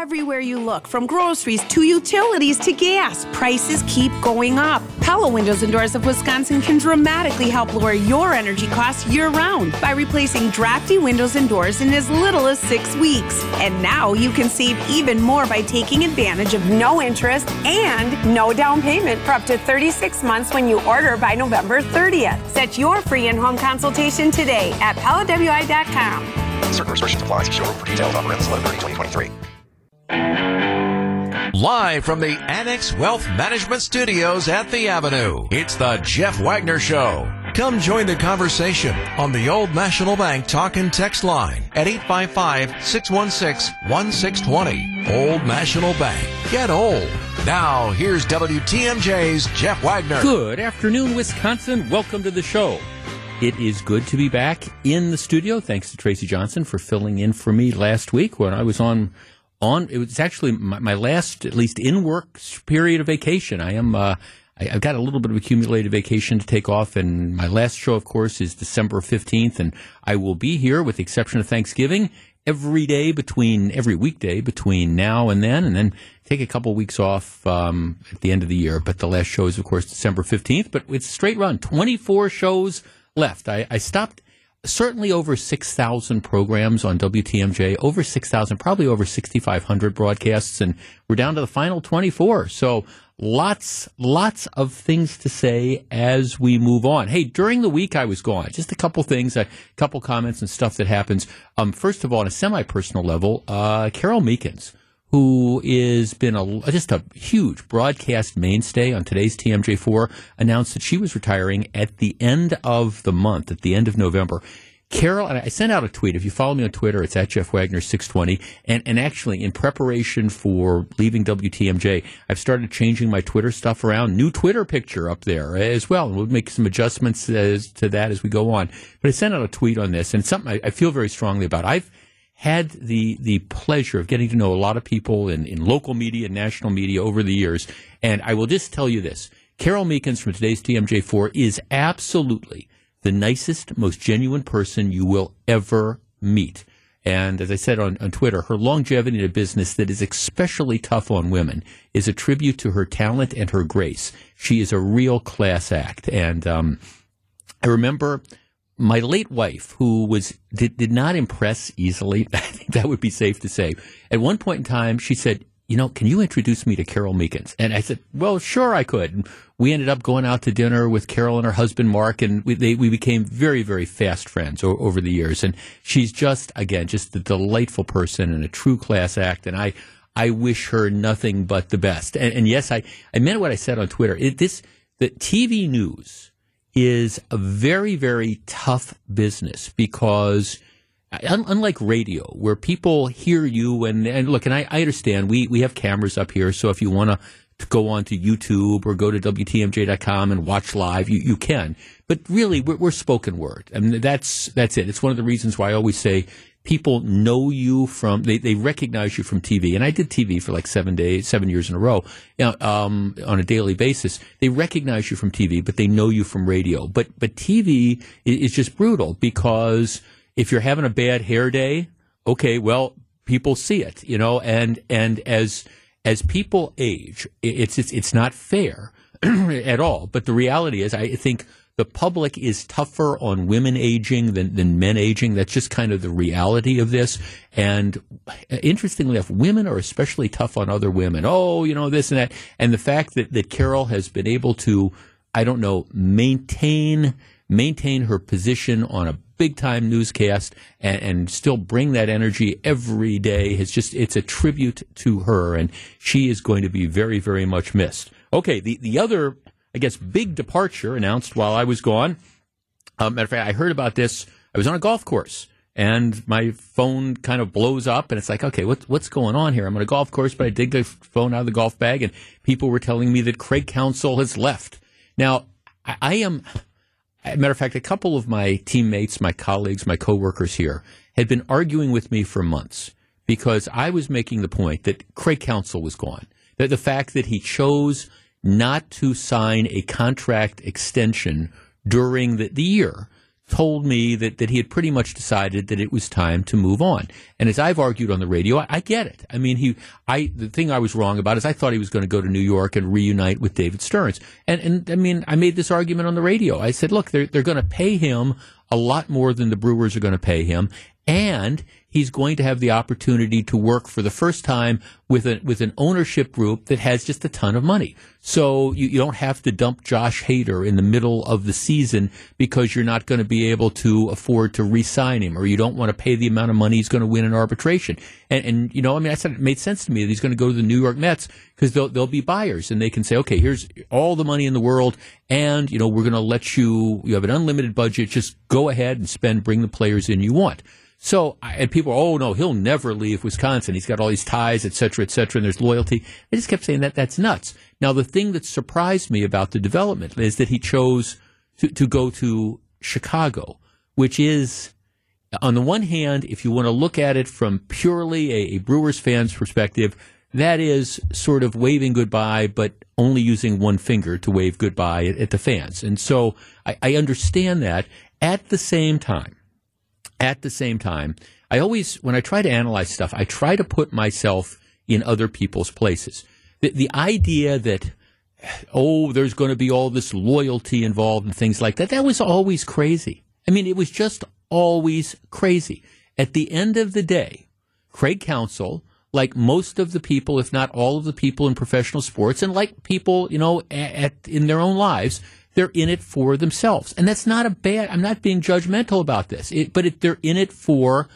Everywhere you look, from groceries to utilities to gas, prices keep going up. Pella Windows and Doors of Wisconsin can dramatically help lower your energy costs year round by replacing drafty windows and doors in as little as six weeks. And now you can save even more by taking advantage of no interest and no down payment for up to 36 months when you order by November 30th. Set your free in home consultation today at PellaWI.com. Certain restrictions apply. See showroom for details on rents 11 2023. Live from the Annex Wealth Management Studios at the Avenue, it's the Jeff Wagner Show. Come join the conversation on the Old National Bank talk and text line at 855-616-1620. Old National Bank. Get old. Now, here's WTMJ's Jeff Wagner. Good afternoon, Wisconsin. Welcome to the show. It is good to be back in the studio. Thanks to Tracy Johnson for filling in for me last week when I was on on. It was actually my, my last, at least in work period of vacation. I am. Uh, I, have got a little bit of accumulated vacation to take off, and my last show, of course, is December fifteenth, and I will be here, with the exception of Thanksgiving, every day between every weekday between now and then, and then take a couple weeks off um, at the end of the year. But the last show is, of course, December fifteenth. But it's straight run, twenty four shows left. I, I stopped certainly over 6,000 programs on WTMJ, over 6,000, probably over 6,500 broadcasts, and we're down to the final 24. So lots, lots of things to say as we move on. Hey, during the week I was gone, just a couple things, a couple comments and stuff that happens. Um, first of all, on a semi-personal level, uh, Carole Meekins who is been a, just a huge broadcast mainstay on today's TMJ4, announced that she was retiring at the end of the month, at the end of November. Carol, and I sent out a tweet. If you follow me on Twitter, it's at Jeff Wagner 620. And, and actually, in preparation for leaving WTMJ, I've started changing my Twitter stuff around. New Twitter picture up there as well. And we'll make some adjustments as, to that as we go on. But I sent out a tweet on this, and something I, I feel very strongly about. I've had the the pleasure of getting to know a lot of people in, in local media and national media over the years. And I will just tell you this Carole Meekins from today's TMJ4 is absolutely the nicest, most genuine person you will ever meet. And as I said on, on Twitter, her longevity in a business that is especially tough on women is a tribute to her talent and her grace. She is a real class act. And um, I remember my late wife, who was did, did not impress easily, I think that would be safe to say. At one point in time, she said, "You know, can you introduce me to Carole Meekins?" And I said, "Well, sure, I could." And we ended up going out to dinner with Carole and her husband Mark, and we they, we became very very fast friends o- over the years. And she's just again just a delightful person and a true class act. And I I wish her nothing but the best. And, and yes, I I meant what I said on Twitter. It, this the TV news is a very, very tough business because unlike radio where people hear you and, and look, and I, I understand we, we have cameras up here. So if you want to go on to YouTube or go to WTMJ.com and watch live, you, you can. But really, we're, we're spoken word. I mean, that's, that's it. It's one of the reasons why I always say people know you from they, they recognize you from TV. And I did TV for like seven days, seven years in a row, um, on a daily basis. They recognize you from TV, but they know you from radio. But but TV is just brutal because if you're having a bad hair day, okay, well people see it, you know, and and as as people age, it's it's, it's not fair at all. But the reality is, I think the public is tougher on women aging than, than men aging. That's just kind of the reality of this. And uh, interestingly enough, women are especially tough on other women. Oh, you know, this and that. And the fact that, that Carole has been able to, I don't know, maintain, maintain her position on a big time newscast and, and, still bring that energy every day has just, it's a tribute to her. And she is going to be very, very much missed. Okay. The, the other I guess, big departure announced while I was gone. Um, matter of fact, I heard about this. I was on a golf course and my phone kind of blows up and it's like, okay, what's, what's going on here? I'm on a golf course, but I dig the phone out of the golf bag and people were telling me that Craig Counsell has left. Now, I, I am, matter of fact, a couple of my teammates, my colleagues, my coworkers here had been arguing with me for months because I was making the point that Craig Counsell was gone. That the fact that he chose not to sign a contract extension during the, the year told me that, that he had pretty much decided that it was time to move on. And as I've argued on the radio, I, I, get it. I mean, he, I, the thing I was wrong about is I thought he was going to go to New York and reunite with David Stearns. And, and I mean, I made this argument on the radio. I said, look, they're, they're going to pay him a lot more than the Brewers are going to pay him. And he's going to have the opportunity to work for the first time with a, with an ownership group that has just a ton of money. So you, you don't have to dump Josh Hader in the middle of the season because you're not going to be able to afford to re-sign him, or you don't want to pay the amount of money he's going to win in arbitration. And, and you know, I mean, I said it made sense to me that he's going to go to the New York Mets because they'll they'll be buyers and they can say, okay, here's all the money in the world, and you know, we're going to let you. You have an unlimited budget. Just go ahead and spend. Bring the players in you want. So, and people, oh no, he'll never leave Wisconsin. He's got all these ties, et cetera, et cetera, and there's loyalty. I just kept saying that that's nuts. Now, the thing that surprised me about the development is that he chose to, to go to Chicago, which is, on the one hand, if you want to look at it from purely a, a Brewers fan's perspective, that is sort of waving goodbye, but only using one finger to wave goodbye at, at the fans. And so I, I understand that. At the same time, at the same time, I always, when I try to analyze stuff, I try to put myself in other people's places. The, the idea that, oh, there's going to be all this loyalty involved and things like that, that was always crazy. I mean, it was just always crazy. At the end of the day, Craig Counsell, like most of the people, if not all of the people in professional sports, and like people, you know, at, in their own lives, they're in it for themselves. And that's not a bad, I'm not being judgmental about this, it, but it, they're in it for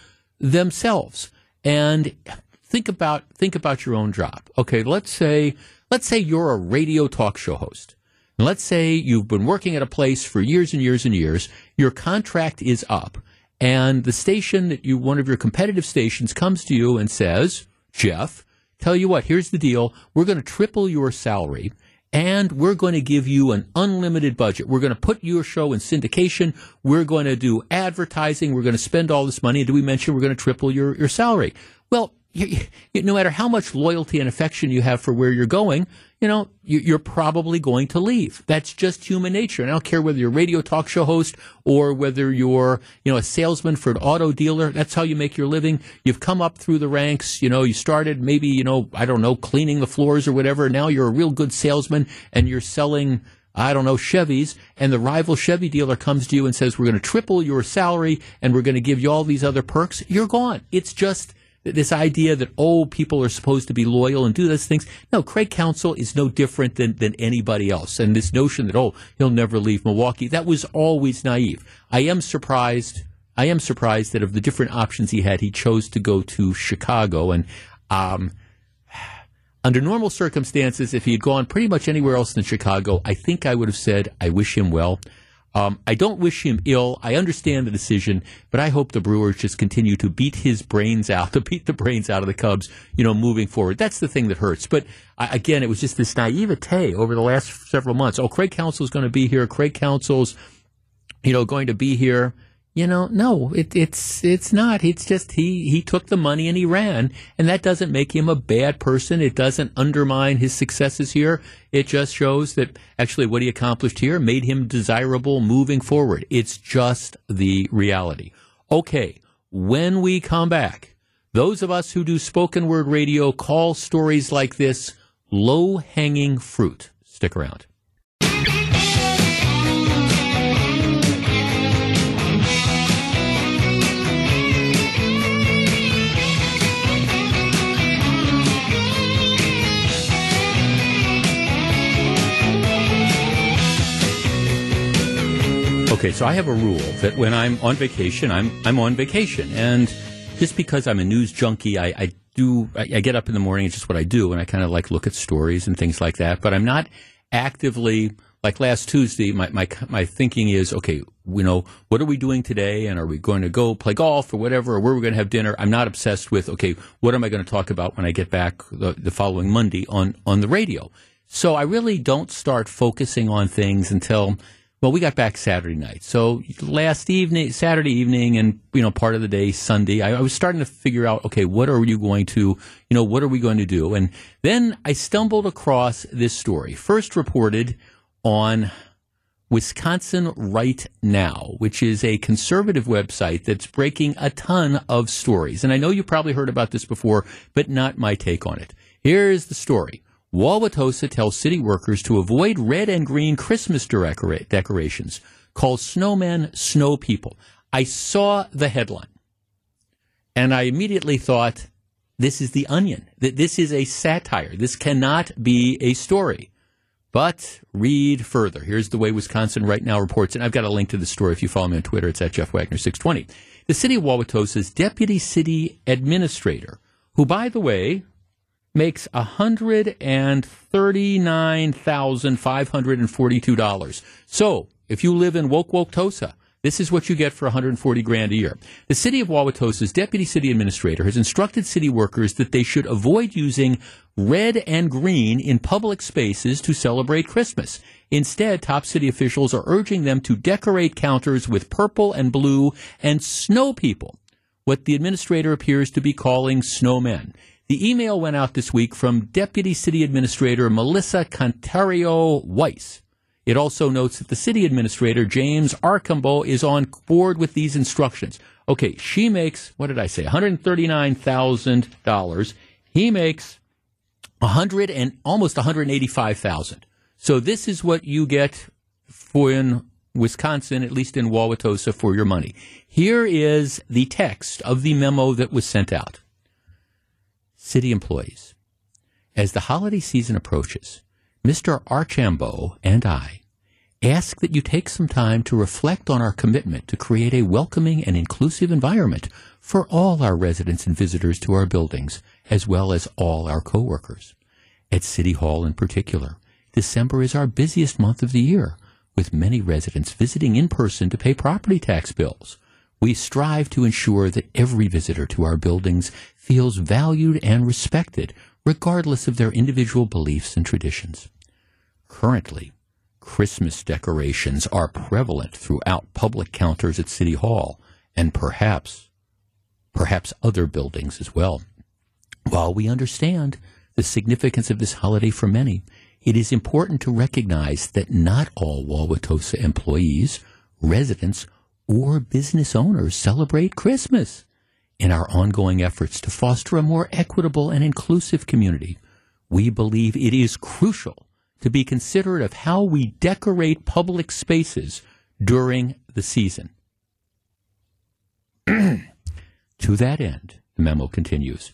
themselves. And think about, think about your own job. Okay. Let's say, let's say you're a radio talk show host. Let's say you've been working at a place for years and years and years. Your contract is up and the station that you, one of your competitive stations comes to you and says, Jeff, tell you what, here's the deal. We're going to triple your salary and we're going to give you an unlimited budget. We're going to put your show in syndication. We're going to do advertising. We're going to spend all this money. And do we mention we're going to triple your, your salary? Well, you, you, no matter how much loyalty and affection you have for where you're going, you know, you, are probably going to leave. That's just human nature. And I don't care whether you're a radio talk show host or whether you're, you know, a salesman for an auto dealer. That's how you make your living. You've come up through the ranks. You know, you started maybe, you know, I don't know, cleaning the floors or whatever. Now you're a real good salesman and you're selling I don't know, Chevys, and the rival Chevy dealer comes to you and says, We're going to triple your salary and we're going to give you all these other perks, you're gone. It's just, this idea that oh people are supposed to be loyal and do those things. No craig counsell is no different than, than anybody else. And this notion that oh he'll never leave milwaukee that was always naive. I am surprised i am surprised that of the different options he had he chose to go to chicago. And um, under normal circumstances if he had gone pretty much anywhere else than chicago i think i would have said i wish him well um, I don't wish him ill. I understand the decision, but I hope the Brewers just continue to beat his brains out, to beat the brains out of the Cubs, you know, moving forward. That's the thing that hurts. But uh, again, it was just this naivete over the last several months. Oh, Craig Counsell's going to be here. Craig Counsell's, you know, going to be here. You know, no, it, it's it's not. It's just he he took the money and he ran, and that doesn't make him a bad person. It doesn't undermine his successes here. It just shows that actually what he accomplished here made him desirable moving forward. It's just the reality. Okay, when we come back, those of us who do spoken word radio call stories like this low hanging fruit. Stick around. Okay, so I have a rule that when I'm on vacation, I'm I'm on vacation, and just because I'm a news junkie, I, I do I, I, get up in the morning. It's just what I do, and I kind of like look at stories and things like that. But I'm not actively like last Tuesday. My my my thinking is okay. You know, what are we doing today, and are we going to go play golf or whatever, or where we're going to have dinner? I'm not obsessed with okay, what am I going to talk about when I get back the, the following Monday on on the radio. So I really don't start focusing on things until well, we got back Saturday night. So last evening, Saturday evening, and you know, part of the day, Sunday, I, I, was starting to figure out, okay, what are you going to, you know, what are we going to do? And then I stumbled across this story, first reported on Wisconsin Right Now, which is a conservative website that's breaking a ton of stories. And I know you probably heard about this before, but not my take on it. Here's the story. Wauwatosa tells city workers to avoid red and green Christmas decora- decorations called snowmen snow people. I saw the headline and I immediately thought, this is the onion. That this is a satire. This cannot be a story. But read further. Here's the way Wisconsin right now reports, and I've got a link to the story if you follow me on Twitter. It's at Jeff Wagner 620. The city of Wauwatosa's deputy city administrator, who, by the way, makes $139,542. So if you live in Woke Woketosa, this is what you get for 140 grand a year. The city of Wauwatosa's deputy city administrator has instructed city workers that they should avoid using red and green in public spaces to celebrate Christmas. Instead, top city officials are urging them to decorate counters with purple and blue and snow people, what the administrator appears to be calling snowmen. The email went out this week from Deputy City Administrator Melissa Contario Weiss. It also notes that the city administrator, James Archambault, is on board with these instructions. Okay, she makes, what did I say, $139,000. He makes 100 and almost 185,000. So this is what you get for in Wisconsin, at least in Wauwatosa, for your money. Here is the text of the memo that was sent out. City employees, as the holiday season approaches, Mr. Archambault and I ask that you take some time to reflect on our commitment to create a welcoming and inclusive environment for all our residents and visitors to our buildings, as well as all our coworkers. At City Hall in particular, December is our busiest month of the year, with many residents visiting in person to pay property tax bills. We strive to ensure that every visitor to our buildings feels valued and respected, regardless of their individual beliefs and traditions. Currently, Christmas decorations are prevalent throughout public counters at City Hall and perhaps, perhaps other buildings as well. While we understand the significance of this holiday for many, it is important to recognize that not all Wauwatosa employees, residents, or business owners celebrate Christmas. In our ongoing efforts to foster a more equitable and inclusive community, we believe it is crucial to be considerate of how we decorate public spaces during the season. to that end, the memo continues,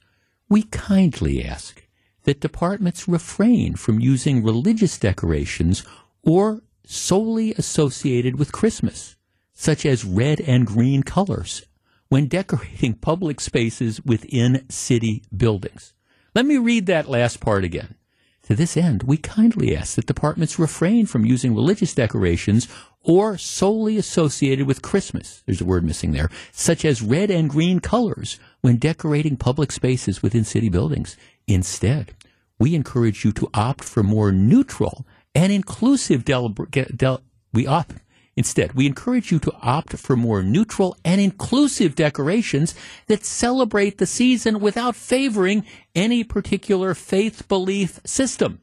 we kindly ask that departments refrain from using religious decorations or solely associated with Christmas, such as red and green colors, when decorating public spaces within city buildings. Let me read that last part again. To this end, we kindly ask that departments refrain from using religious decorations or solely associated with Christmas, there's a word missing there, such as red and green colors when decorating public spaces within city buildings. Instead, we encourage you to opt for more neutral and inclusive we opt Instead, we encourage you to opt for more neutral and inclusive decorations that celebrate the season without favoring any particular faith belief system.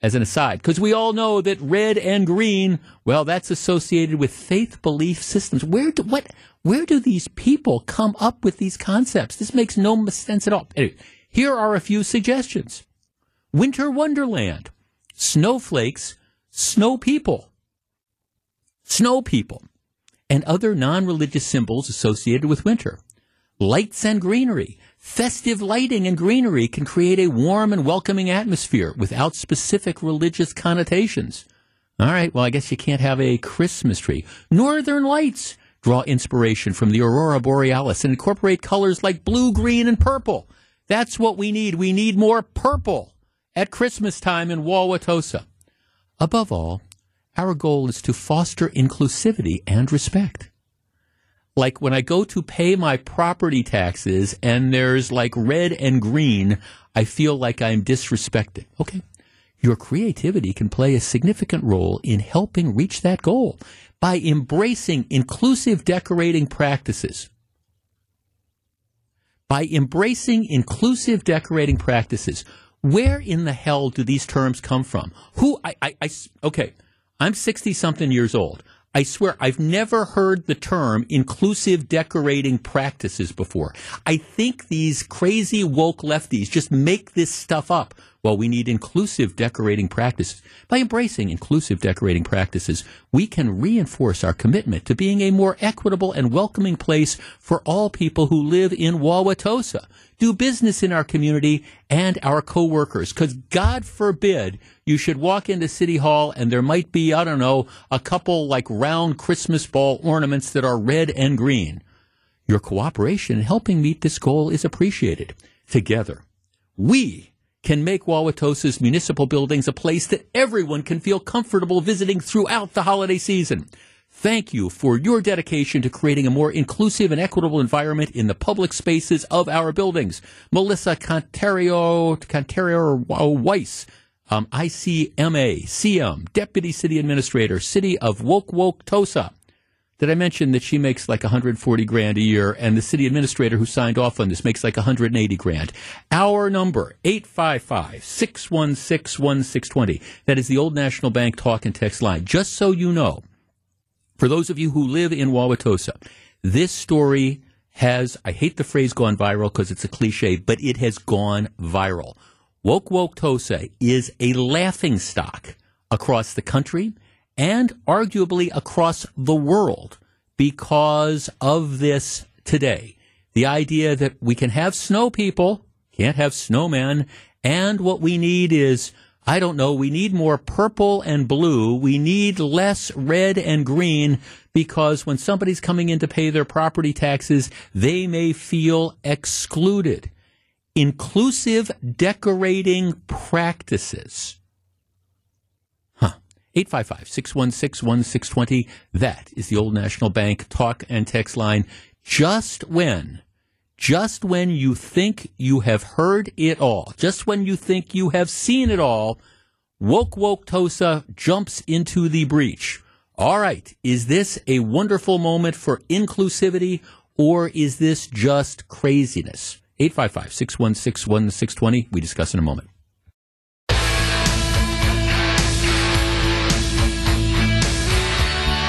As an aside, because we all know that red and green, well, that's associated with faith belief systems. Where do, what, where do these people come up with these concepts? This makes no sense at all. Anyway, here are a few suggestions. Winter Wonderland, snowflakes, snow people snow people, and other non religious symbols associated with winter. Lights and greenery. Festive lighting and greenery can create a warm and welcoming atmosphere without specific religious connotations. All right, well, I guess you can't have a Christmas tree. Northern lights draw inspiration from the aurora borealis and incorporate colors like blue, green, and purple. That's what we need. We need more purple at Christmas time in Wauwatosa. Above all, our goal is to foster inclusivity and respect. Like when I go to pay my property taxes and there's like red and green, I feel like I'm disrespected. Okay. Your creativity can play a significant role in helping reach that goal by embracing inclusive decorating practices. By embracing inclusive decorating practices, where in the hell do these terms come from? Who, I, I, I okay. I'm 60 something years old. I swear I've never heard the term inclusive decorating practices before. I think these crazy woke lefties just make this stuff up. Well, we need inclusive decorating practices. By embracing inclusive decorating practices, we can reinforce our commitment to being a more equitable and welcoming place for all people who live in Wauwatosa, do business in our community, and our coworkers. Because God forbid you should walk into City Hall and there might be, I don't know, a couple like round Christmas ball ornaments that are red and green. Your cooperation in helping meet this goal is appreciated. Together, we can make Wauwatosa's municipal buildings a place that everyone can feel comfortable visiting throughout the holiday season. Thank you for your dedication to creating a more inclusive and equitable environment in the public spaces of our buildings. Melissa Contario, Contario Weiss, um, ICMA, CM, Deputy City Administrator, City of Woke Woke Tosa. Did I mention that she makes like 140 grand a year and the city administrator who signed off on this makes like 180 grand? Our number, 855-616-1620. That is the Old National Bank talk and text line. Just so you know, for those of you who live in Wauwatosa, this story has, I hate the phrase gone viral because it's a cliche, but it has gone viral. Woke Woke Tosa is a laughing stock across the country and arguably across the world because of this today. The idea that we can have snow people, can't have snowmen, and what we need is, I don't know, we need more purple and blue. We need less red and green because when somebody's coming in to pay their property taxes, they may feel excluded. Inclusive decorating practices 855 616 1620. That is the Old National Bank talk and text line. Just when, just when you think you have heard it all, just when you think you have seen it all, Woke Woke Tosa jumps into the breach. All right, is this a wonderful moment for inclusivity or is this just craziness? 855 616 1620. We discuss in a moment.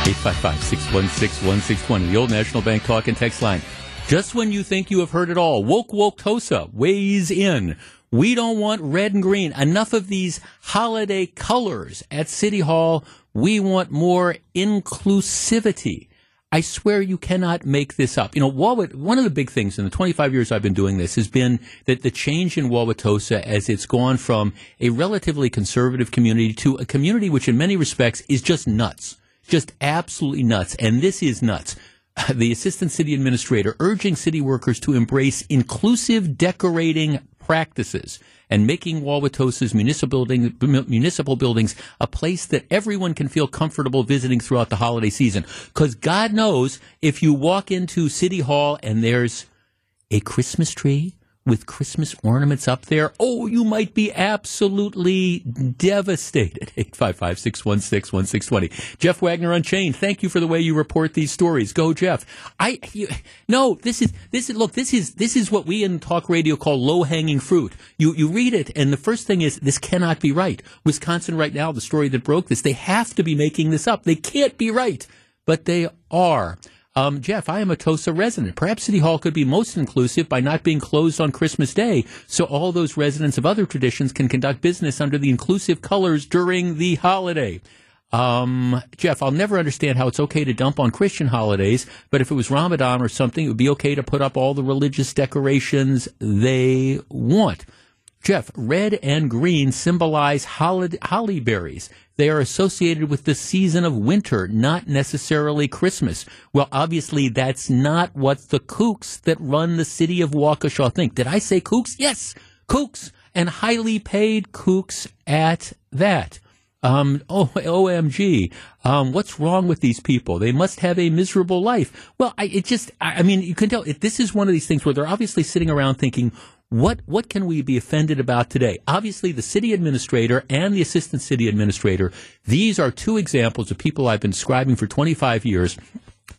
855 616 1620, the old National Bank talk and text line. Just when you think you have heard it all, Woke Woke Tosa weighs in. We don't want red and green. Enough of these holiday colors at City Hall. We want more inclusivity. I swear you cannot make this up. You know, Wauwat, one of the big things in the 25 years I've been doing this has been that the change in Wauwatosa as it's gone from a relatively conservative community to a community which in many respects is just nuts just absolutely nuts. And this is nuts. The assistant city administrator urging city workers to embrace inclusive decorating practices and making Wauwatosa's municipal, building, municipal buildings a place that everyone can feel comfortable visiting throughout the holiday season. Because God knows if you walk into City Hall and there's a Christmas tree with Christmas ornaments up there, oh, you might be absolutely devastated. 855 616 1620. Jeff Wagner Unchained, thank you for the way you report these stories. Go, Jeff. I, you, no, this is, this is, look, this is, this is what we in talk radio call low hanging fruit. You, you read it, and the first thing is, this cannot be right. Wisconsin right now, the story that broke this, they have to be making this up. They can't be right, but they are. Um, Jeff, I am a Tosa resident. Perhaps City Hall could be most inclusive by not being closed on Christmas Day, so all those residents of other traditions can conduct business under the inclusive colors during the holiday. Um, Jeff, I'll never understand how it's okay to dump on Christian holidays, but if it was Ramadan or something, it would be okay to put up all the religious decorations they want. Jeff, red and green symbolize holly, holly berries. They are associated with the season of winter, not necessarily Christmas. Well, obviously, that's not what the kooks that run the city of Waukesha think. Did I say kooks? Yes, kooks and highly paid kooks at that. Um, oh, OMG. Um, what's wrong with these people? They must have a miserable life. Well, I, it just, I, I mean, you can tell it, this is one of these things where they're obviously sitting around thinking, what what can we be offended about today? Obviously, the city administrator and the assistant city administrator. These are two examples of people I've been describing for 25 years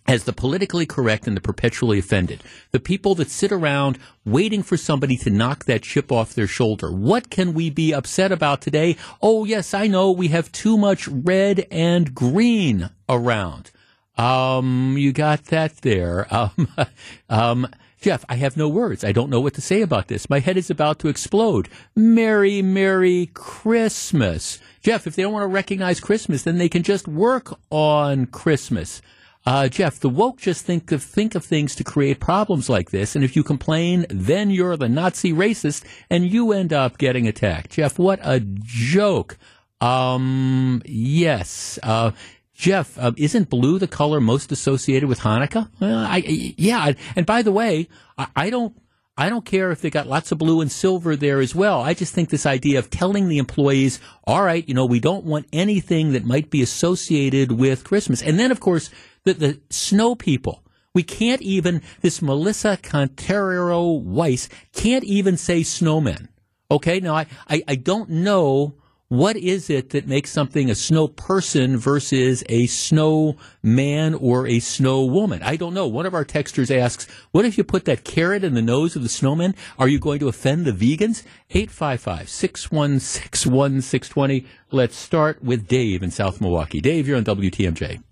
as the politically correct and the perpetually offended. The people that sit around waiting for somebody to knock that chip off their shoulder. What can we be upset about today? Oh, yes, I know we have too much red and green around. Um, you got that there. Um, um, Jeff, I have no words. I don't know what to say about this. My head is about to explode. Merry, Merry Christmas. Jeff, if they don't want to recognize Christmas, then they can just work on Christmas. Uh, Jeff, the woke just think of think of things to create problems like this, and if you complain, then you're the Nazi racist, and you end up getting attacked. Jeff, what a joke! Um, yes. Uh, Jeff, uh, isn't blue the color most associated with Hanukkah? I, yeah. And by the way, I, I don't. I don't care if they got lots of blue and silver there as well. I just think this idea of telling the employees, all right, you know, we don't want anything that might be associated with Christmas. And then, of course, the, the snow people. We can't even, this Melissa Conterero Weiss can't even say snowmen. Okay. Now, I, I, I don't know what is it that makes something a snow person versus a snow man or a snow woman? I don't know. One of our texters asks, what if you put that carrot in the nose of the snowman? Are you going to offend the vegans? 855 616 1620. Let's start with Dave in South Milwaukee. Dave, you're on WTMJ.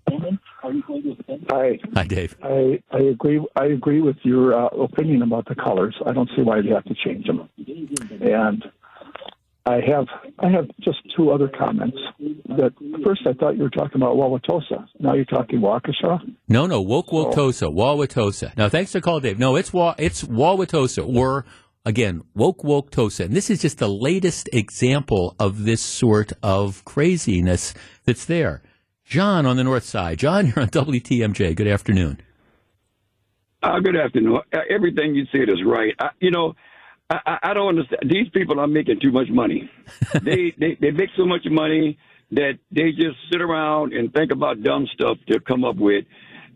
Hi. Hi, Dave. I, I agree. I agree with your uh, opinion about the colors. I don't see why you have to change them. And I have I have just two other comments. That first, I thought you were talking about Wauwatosa. Now you're talking Waukesha. No, no, Woke Woktosa, Wauwatosa. Now, thanks for calling, Dave. No, it's Wa, it's Wauwatosa, or again, Woke Woktosa. And this is just the latest example of this sort of craziness that's there. John on the north side. John, you're on WTMJ. Good afternoon. Uh, good afternoon. Uh, everything you said is right. I, you know, I, I don't understand. These people are making too much money. they, they they make so much money that they just sit around and think about dumb stuff to come up with.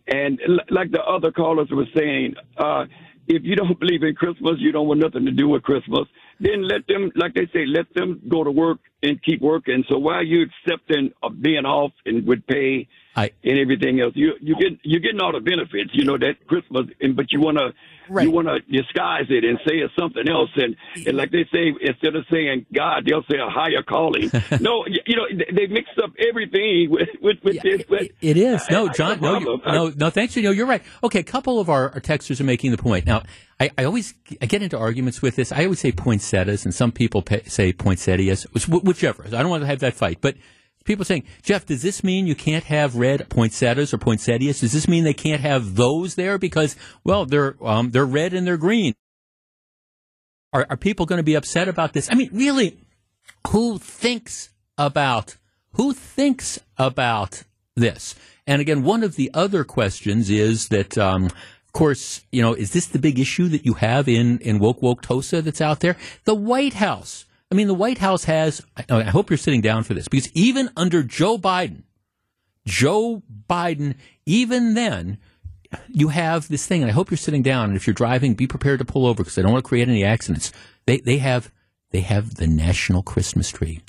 And l- like the other callers were saying, uh, if you don't believe in Christmas, you don't want nothing to do with Christmas. Then let them, like they say, let them go to work and keep working. So why are you accepting of being off and with pay I- and everything else? You you get you're getting all the benefits, you know, that Christmas, and but you want to Right. you want to disguise it and say it's something else, and, and like they say, instead of saying God, they'll say a higher calling. no, you, know, they, mixed up everything with with, with Yeah, this. But it- it is. No, I- I- John, no, you, no, no, thanks. You know, you're right. Okay, a couple of our, our texters are making the point. Now, I, I always I get into arguments with this. I always say poinsettias, and some people pa say poinsettias, whichever. I don't want to have that fight. But people saying, Jeff, does this mean you can't have red poinsettias or poinsettias? Does this mean they can't have those there because, well, they're um, they're red and they're green? Are, are people going to be upset about this? I mean, really, who thinks about who thinks about this? And again, one of the other questions is that, um, of course, you know, is this the big issue that you have in in woke woke Tosa that's out there? The White House. I mean, the White House has. I hope you're sitting down for this because even under Joe Biden, Joe Biden, even then, you have this thing, and I hope you're sitting down. And if you're driving, be prepared to pull over because I don't want to create any accidents. They they have they have the national Christmas tree.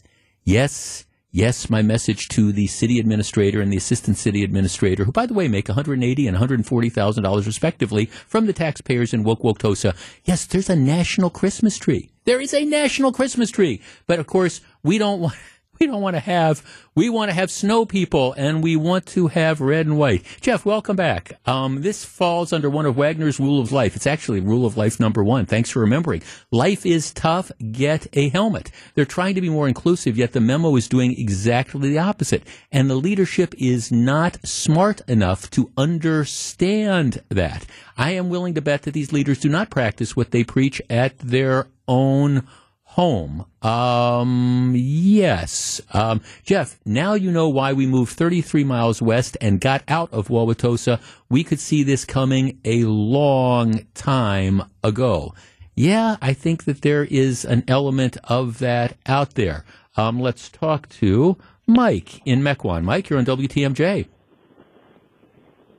Yes, yes. My message to the city administrator and the assistant city administrator, who by the way make 180 and 140 thousand dollars respectively from the taxpayers in Woke Tosa. Yes, there's a national Christmas tree. There is a national Christmas tree, but of course we don't want. We don't want to have. We want to have snow people, and we want to have red and white. Jeff, welcome back. Um, this falls under one of Wagner's rule of life. It's actually rule of life number one. Thanks for remembering. Life is tough. Get a helmet. They're trying to be more inclusive, yet the memo is doing exactly the opposite. And the leadership is not smart enough to understand that. I am willing to bet that these leaders do not practice what they preach at their own home. Um, yes. Um, Jeff, now you know why we moved 33 miles west and got out of Wauwatosa. We could see this coming a long time ago. Yeah, I think that there is an element of that out there. Um, let's talk to Mike in Mequon. Mike, you're on WTMJ.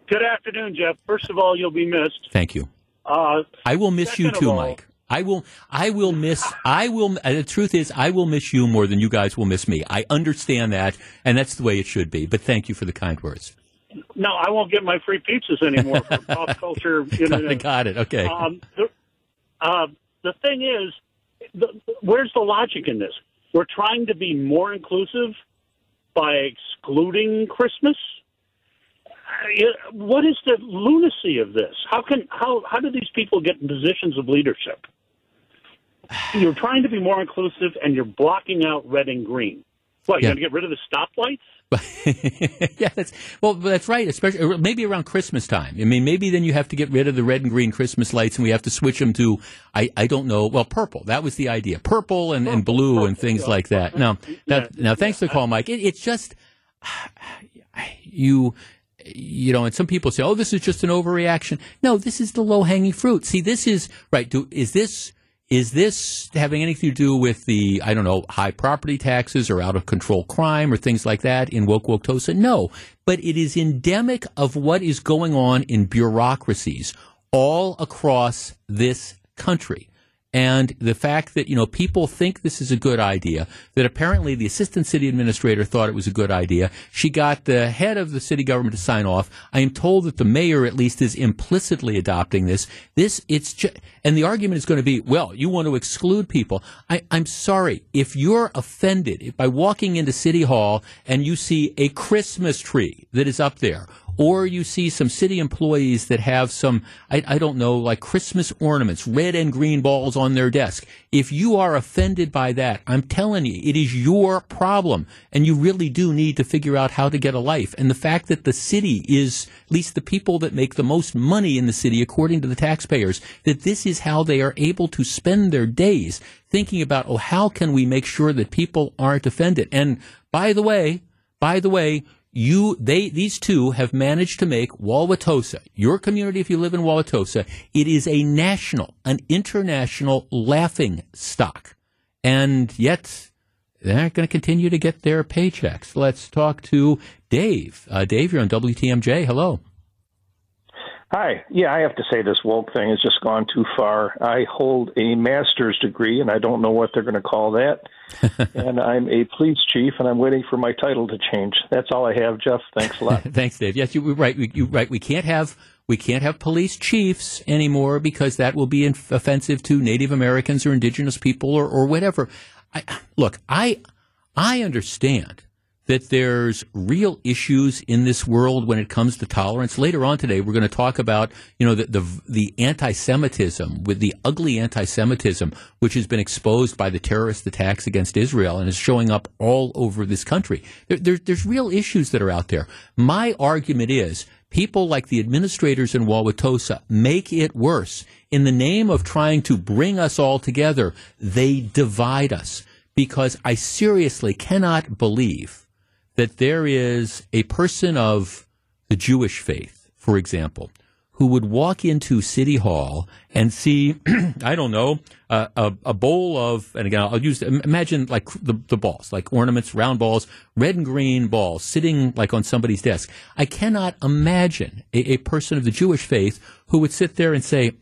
Good afternoon, Jeff. First of all, you'll be missed. Thank you. Uh, I will miss you too, all- Mike. I will. I will miss. I will. uh, The truth is, I will miss you more than you guys will miss me. I understand that, and that's the way it should be. But thank you for the kind words. no, I won't get my free pizzas anymore for pop culture. You know, got, it, got it. Okay. Um, the, uh, the thing is, the, where's the logic in this? We're trying to be more inclusive by excluding Christmas. Uh, What is the lunacy of this? How can how how do these people get in positions of leadership? You're trying to be more inclusive, and you're blocking out red and green. What? You're going to get rid of the stoplights? yeah, that's well, that's right. Especially uh, maybe around Christmas time. I mean, maybe then you have to get rid of the red and green Christmas lights, and we have to switch them to I, I don't know. Well, purple. That was the idea. Purple and, and blue and things like that. Now, that, now, thanks for the call, Mike. It, it's just you. You know, and some people say, "Oh, this is just an overreaction." No, this is the low hanging fruit. See, this is right. Do is this is this having anything to do with the, I don't know, high property taxes or out of control crime or things like that in Woke Woke Tosa? No. But it is endemic of what is going on in bureaucracies all across this country. And the fact that, you know, people think this is a good idea, that apparently the assistant city administrator thought it was a good idea. She got the head of the city government to sign off. I am told that the mayor at least is implicitly adopting this. This, it's just, and the argument is going to be, well, you want to exclude people. I, I'm sorry. If you're offended by walking into City Hall and you see a Christmas tree that is up there, or you see some city employees that have some, I, I don't know, like Christmas ornaments, red and green balls on their desk. If you are offended by that, I'm telling you, it is your problem. And you really do need to figure out how to get a life. And the fact that the city is, at least the people that make the most money in the city, according to the taxpayers, that this is how they are able to spend their days thinking about, oh, how can we make sure that people aren't offended? And by the way, by the way, you they these two have managed to make Wauwatosa, your community if you live in Wauwatosa, it is a national, an international laughing stock. And yet they're not going to continue to get their paychecks. Let's talk to Dave. Uh, Dave, you're on WTMJ. Hello. Hi. Yeah, I have to say this woke thing has just gone too far. I hold a master's degree, and I don't know what they're going to call that. and I'm a police chief, and I'm waiting for my title to change. That's all I have, Jeff. Thanks a lot. Thanks, Dave. Yes, you're right. We, you right. We can't have we can't have police chiefs anymore because that will be inf- offensive to Native Americans or Indigenous people or, or whatever. I, look, I I understand that there's real issues in this world when it comes to tolerance. Later on today, we're going to talk about, you know, the, the, the anti-Semitism, with the ugly anti-Semitism, which has been exposed by the terrorist attacks against Israel and is showing up all over this country. There, there, there's real issues that are out there. My argument is people like the administrators in Wauwatosa make it worse. In the name of trying to bring us all together, they divide us because I seriously cannot believe that there is a person of the Jewish faith, for example, who would walk into City Hall and see, I don't know, uh, a, a bowl of, and again, I'll use, imagine like the, the balls, like ornaments, round balls, red and green balls sitting like on somebody's desk. I cannot imagine a, a person of the Jewish faith who would sit there and say,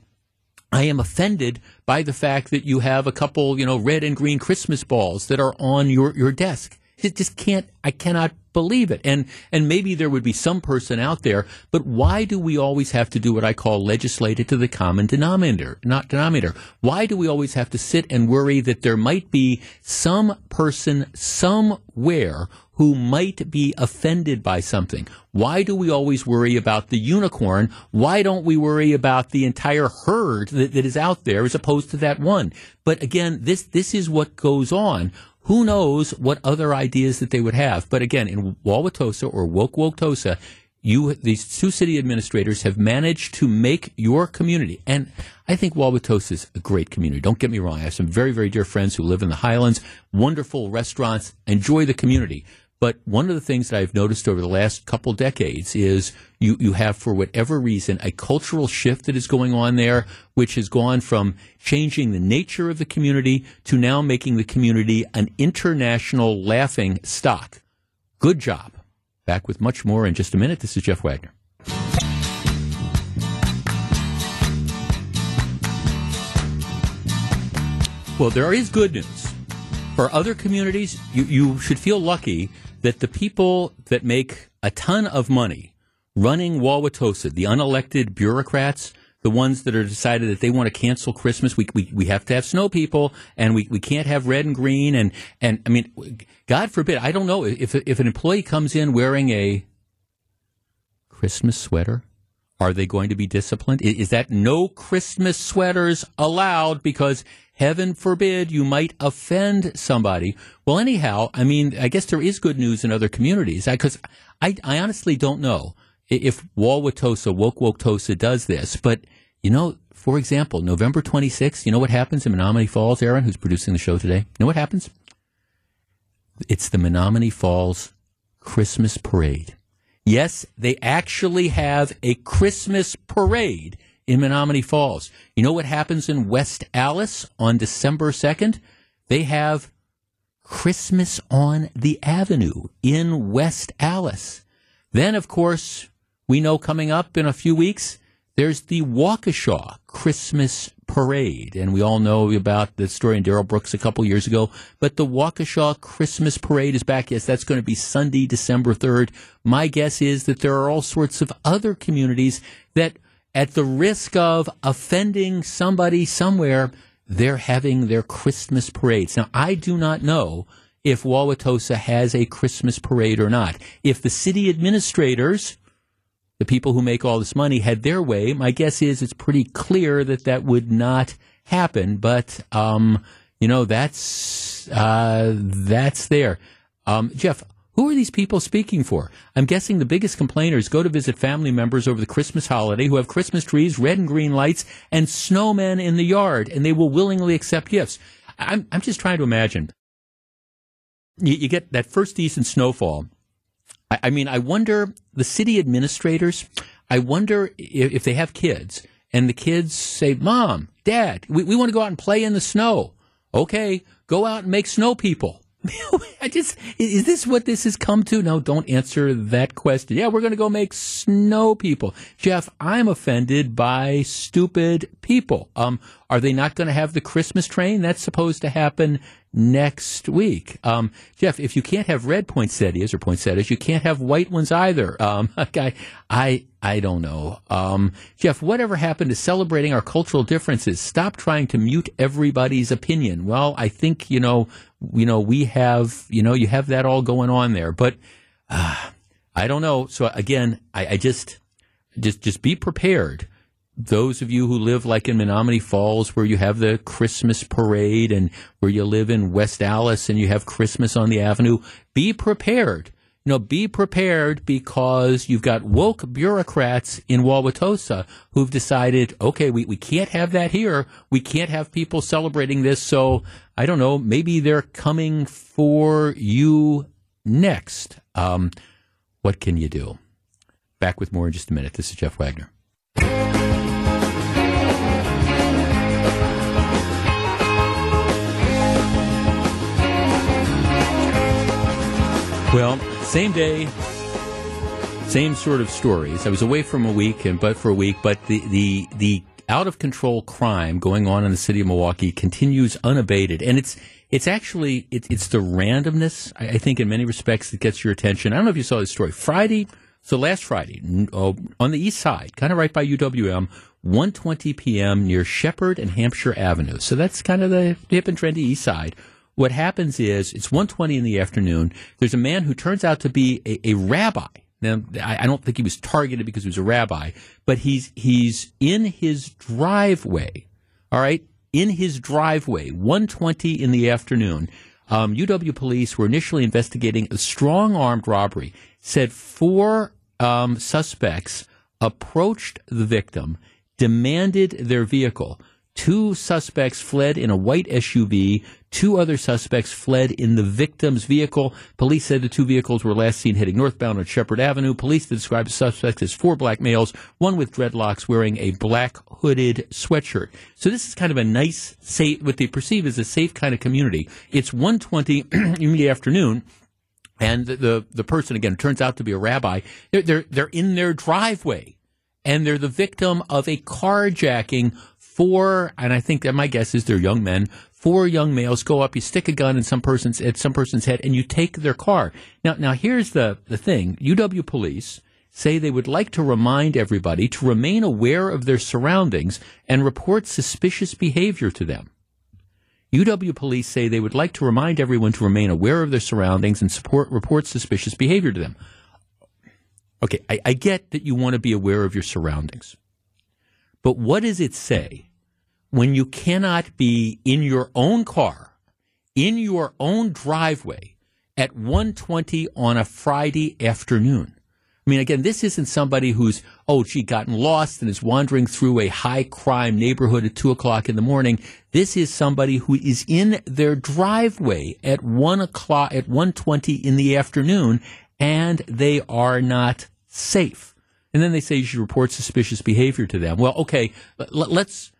I am offended by the fact that you have a couple, you know, red and green Christmas balls that are on your, your desk. It just can't, I cannot believe it. And, and maybe there would be some person out there, but why do we always have to do what I call legislated to the common denominator, not denominator? Why do we always have to sit and worry that there might be some person somewhere who might be offended by something? Why do we always worry about the unicorn? Why don't we worry about the entire herd that, that is out there as opposed to that one? But again, this, this is what goes on who knows what other ideas that they would have? But again, in Wauwatosa or Woke Woketosa, you these two city administrators have managed to make your community, and I think Wauwatosa is a great community. Don't get me wrong. I have some very, very dear friends who live in the Highlands, wonderful restaurants, enjoy the community. But one of the things that I've noticed over the last couple decades is you, you have, for whatever reason, a cultural shift that is going on there, which has gone from changing the nature of the community to now making the community an international laughing stock. Good job. Back with much more in just a minute. This is Jeff Wagner. Well, there is good news. For other communities, you, you should feel lucky that the people that make a ton of money running Wauwatosa, the unelected bureaucrats, the ones that are decided that they want to cancel Christmas. We, we, we have to have snow people and we, we can't have red and green. And, and I mean, God forbid, I don't know if, if an employee comes in wearing a Christmas sweater, are they going to be disciplined? Is that no Christmas sweaters allowed because heaven forbid you might offend somebody? Well, anyhow, I mean, I guess there is good news in other communities because I, I honestly don't know if Wauwatosa, Woke Woketosa does this, but you know, for example, November 26th, you know what happens in Menomonee Falls, Aaron, who's producing the show today? You know what happens? It's the Menomonee Falls Christmas Parade. Yes, they actually have a Christmas parade in Menomonee Falls. You know what happens in West Allis on December 2nd? They have Christmas on the Avenue in West Allis. Then, of course, we know coming up in a few weeks, there's the Waukesha Christmas Parade, and we all know about the story in Darrell Brooks a couple years ago. But the Waukesha Christmas Parade is back. Yes, that's going to be Sunday, December 3rd. My guess is that there are all sorts of other communities that, at the risk of offending somebody somewhere, they're having their Christmas parades. Now, I do not know if Wauwatosa has a Christmas parade or not. If the city administrators the people who make all this money had their way, my guess is it's pretty clear that that would not happen. But um, you know, that's uh, that's there. Um, Jeff, who are these people speaking for? I'm guessing the biggest complainers go to visit family members over the Christmas holiday who have Christmas trees, red and green lights, and snowmen in the yard, and they will willingly accept gifts. I'm, I'm just trying to imagine. You, you get that first decent snowfall I, I mean, I wonder the city administrators. I wonder if, if, they have kids and the kids say, "Mom, Dad, we, we want to go out and play in the snow." Okay, go out and make snow people. I just is this what this has come to? No, don't answer that question. Yeah, we're going to go make snow people. Jeff, I'm offended by stupid people. Um, are they not going to have the Christmas train? That's supposed to happen next week. Um, Jeff, if you can't have red poinsettias or poinsettias, you can't have white ones either. Um, I, I, I don't know. Um, Jeff, whatever happened to celebrating our cultural differences? Stop trying to mute everybody's opinion. Well, I think, you know, you know, we have, you know, you have that all going on there, but, uh, I don't know. So again, I, I just, just, just be prepared those of you who live like in Menomonee Falls, where you have the Christmas parade, and where you live in West Allis and you have Christmas on the avenue, be prepared. You know, be prepared because you've got woke bureaucrats in Wauwatosa who've decided, okay, we, we can't have that here. We can't have people celebrating this. So I don't know, maybe they're coming for you next. Um, what can you do? Back with more in just a minute. This is Jeff Wagner. Well, same day, same sort of stories. I was away from a week, and but for a week, but the the the out of control crime going on in the city of Milwaukee continues unabated, and it's it's actually it, it's the randomness I, I, think in many respects that gets your attention. I don't know if you saw this story Friday. So last Friday uh, on the east side, kind of right by UWM, 1:20 p.m. near Shepard and Hampshire Avenue. So that's kind of the hip and trendy east side what happens is it's 1.20 in the afternoon. There's a man who turns out to be a, a rabbi. Now, I, I don't think he was targeted because he was a rabbi, but he's, he's in his driveway. All right. In his driveway, 1.20 in the afternoon. Um, UW police were initially investigating a strong armed robbery. Said four um, suspects approached the victim, demanded their vehicle. Two suspects fled in a white SUV. Two other suspects fled in the victim's vehicle. Police said the two vehicles were last seen heading northbound on Shepard Avenue. Police described the suspects as four black males, one with dreadlocks wearing a black hooded sweatshirt. So this is kind of a nice, safe, what they perceive as a safe kind of community. It's 1.20 in the afternoon. And the, the person, again, turns out to be a rabbi. They're, they're, they're in their driveway and they're the victim of a carjacking four, and I think that my guess is they're young men. Four young males go up. You stick a gun in some person's at some person's head, and you take their car. Now, now here's the the thing: UW police say they would like to remind everybody to remain aware of their surroundings and report suspicious behavior to them. UW police say they would like to remind everyone to remain aware of their surroundings and support report suspicious behavior to them. Okay, I, I get that you want to be aware of your surroundings. But what does it say when you cannot be in your own car, in your own driveway at 120 on a Friday afternoon? I mean, again, this isn't somebody who's, oh, gee, gotten lost and is wandering through a high crime neighborhood at two o'clock in the morning. This is somebody who is in their driveway at one o'clock, at 120 in the afternoon, and they are not safe. And then they say you should report suspicious behavior to them. Well, okay, let, let's,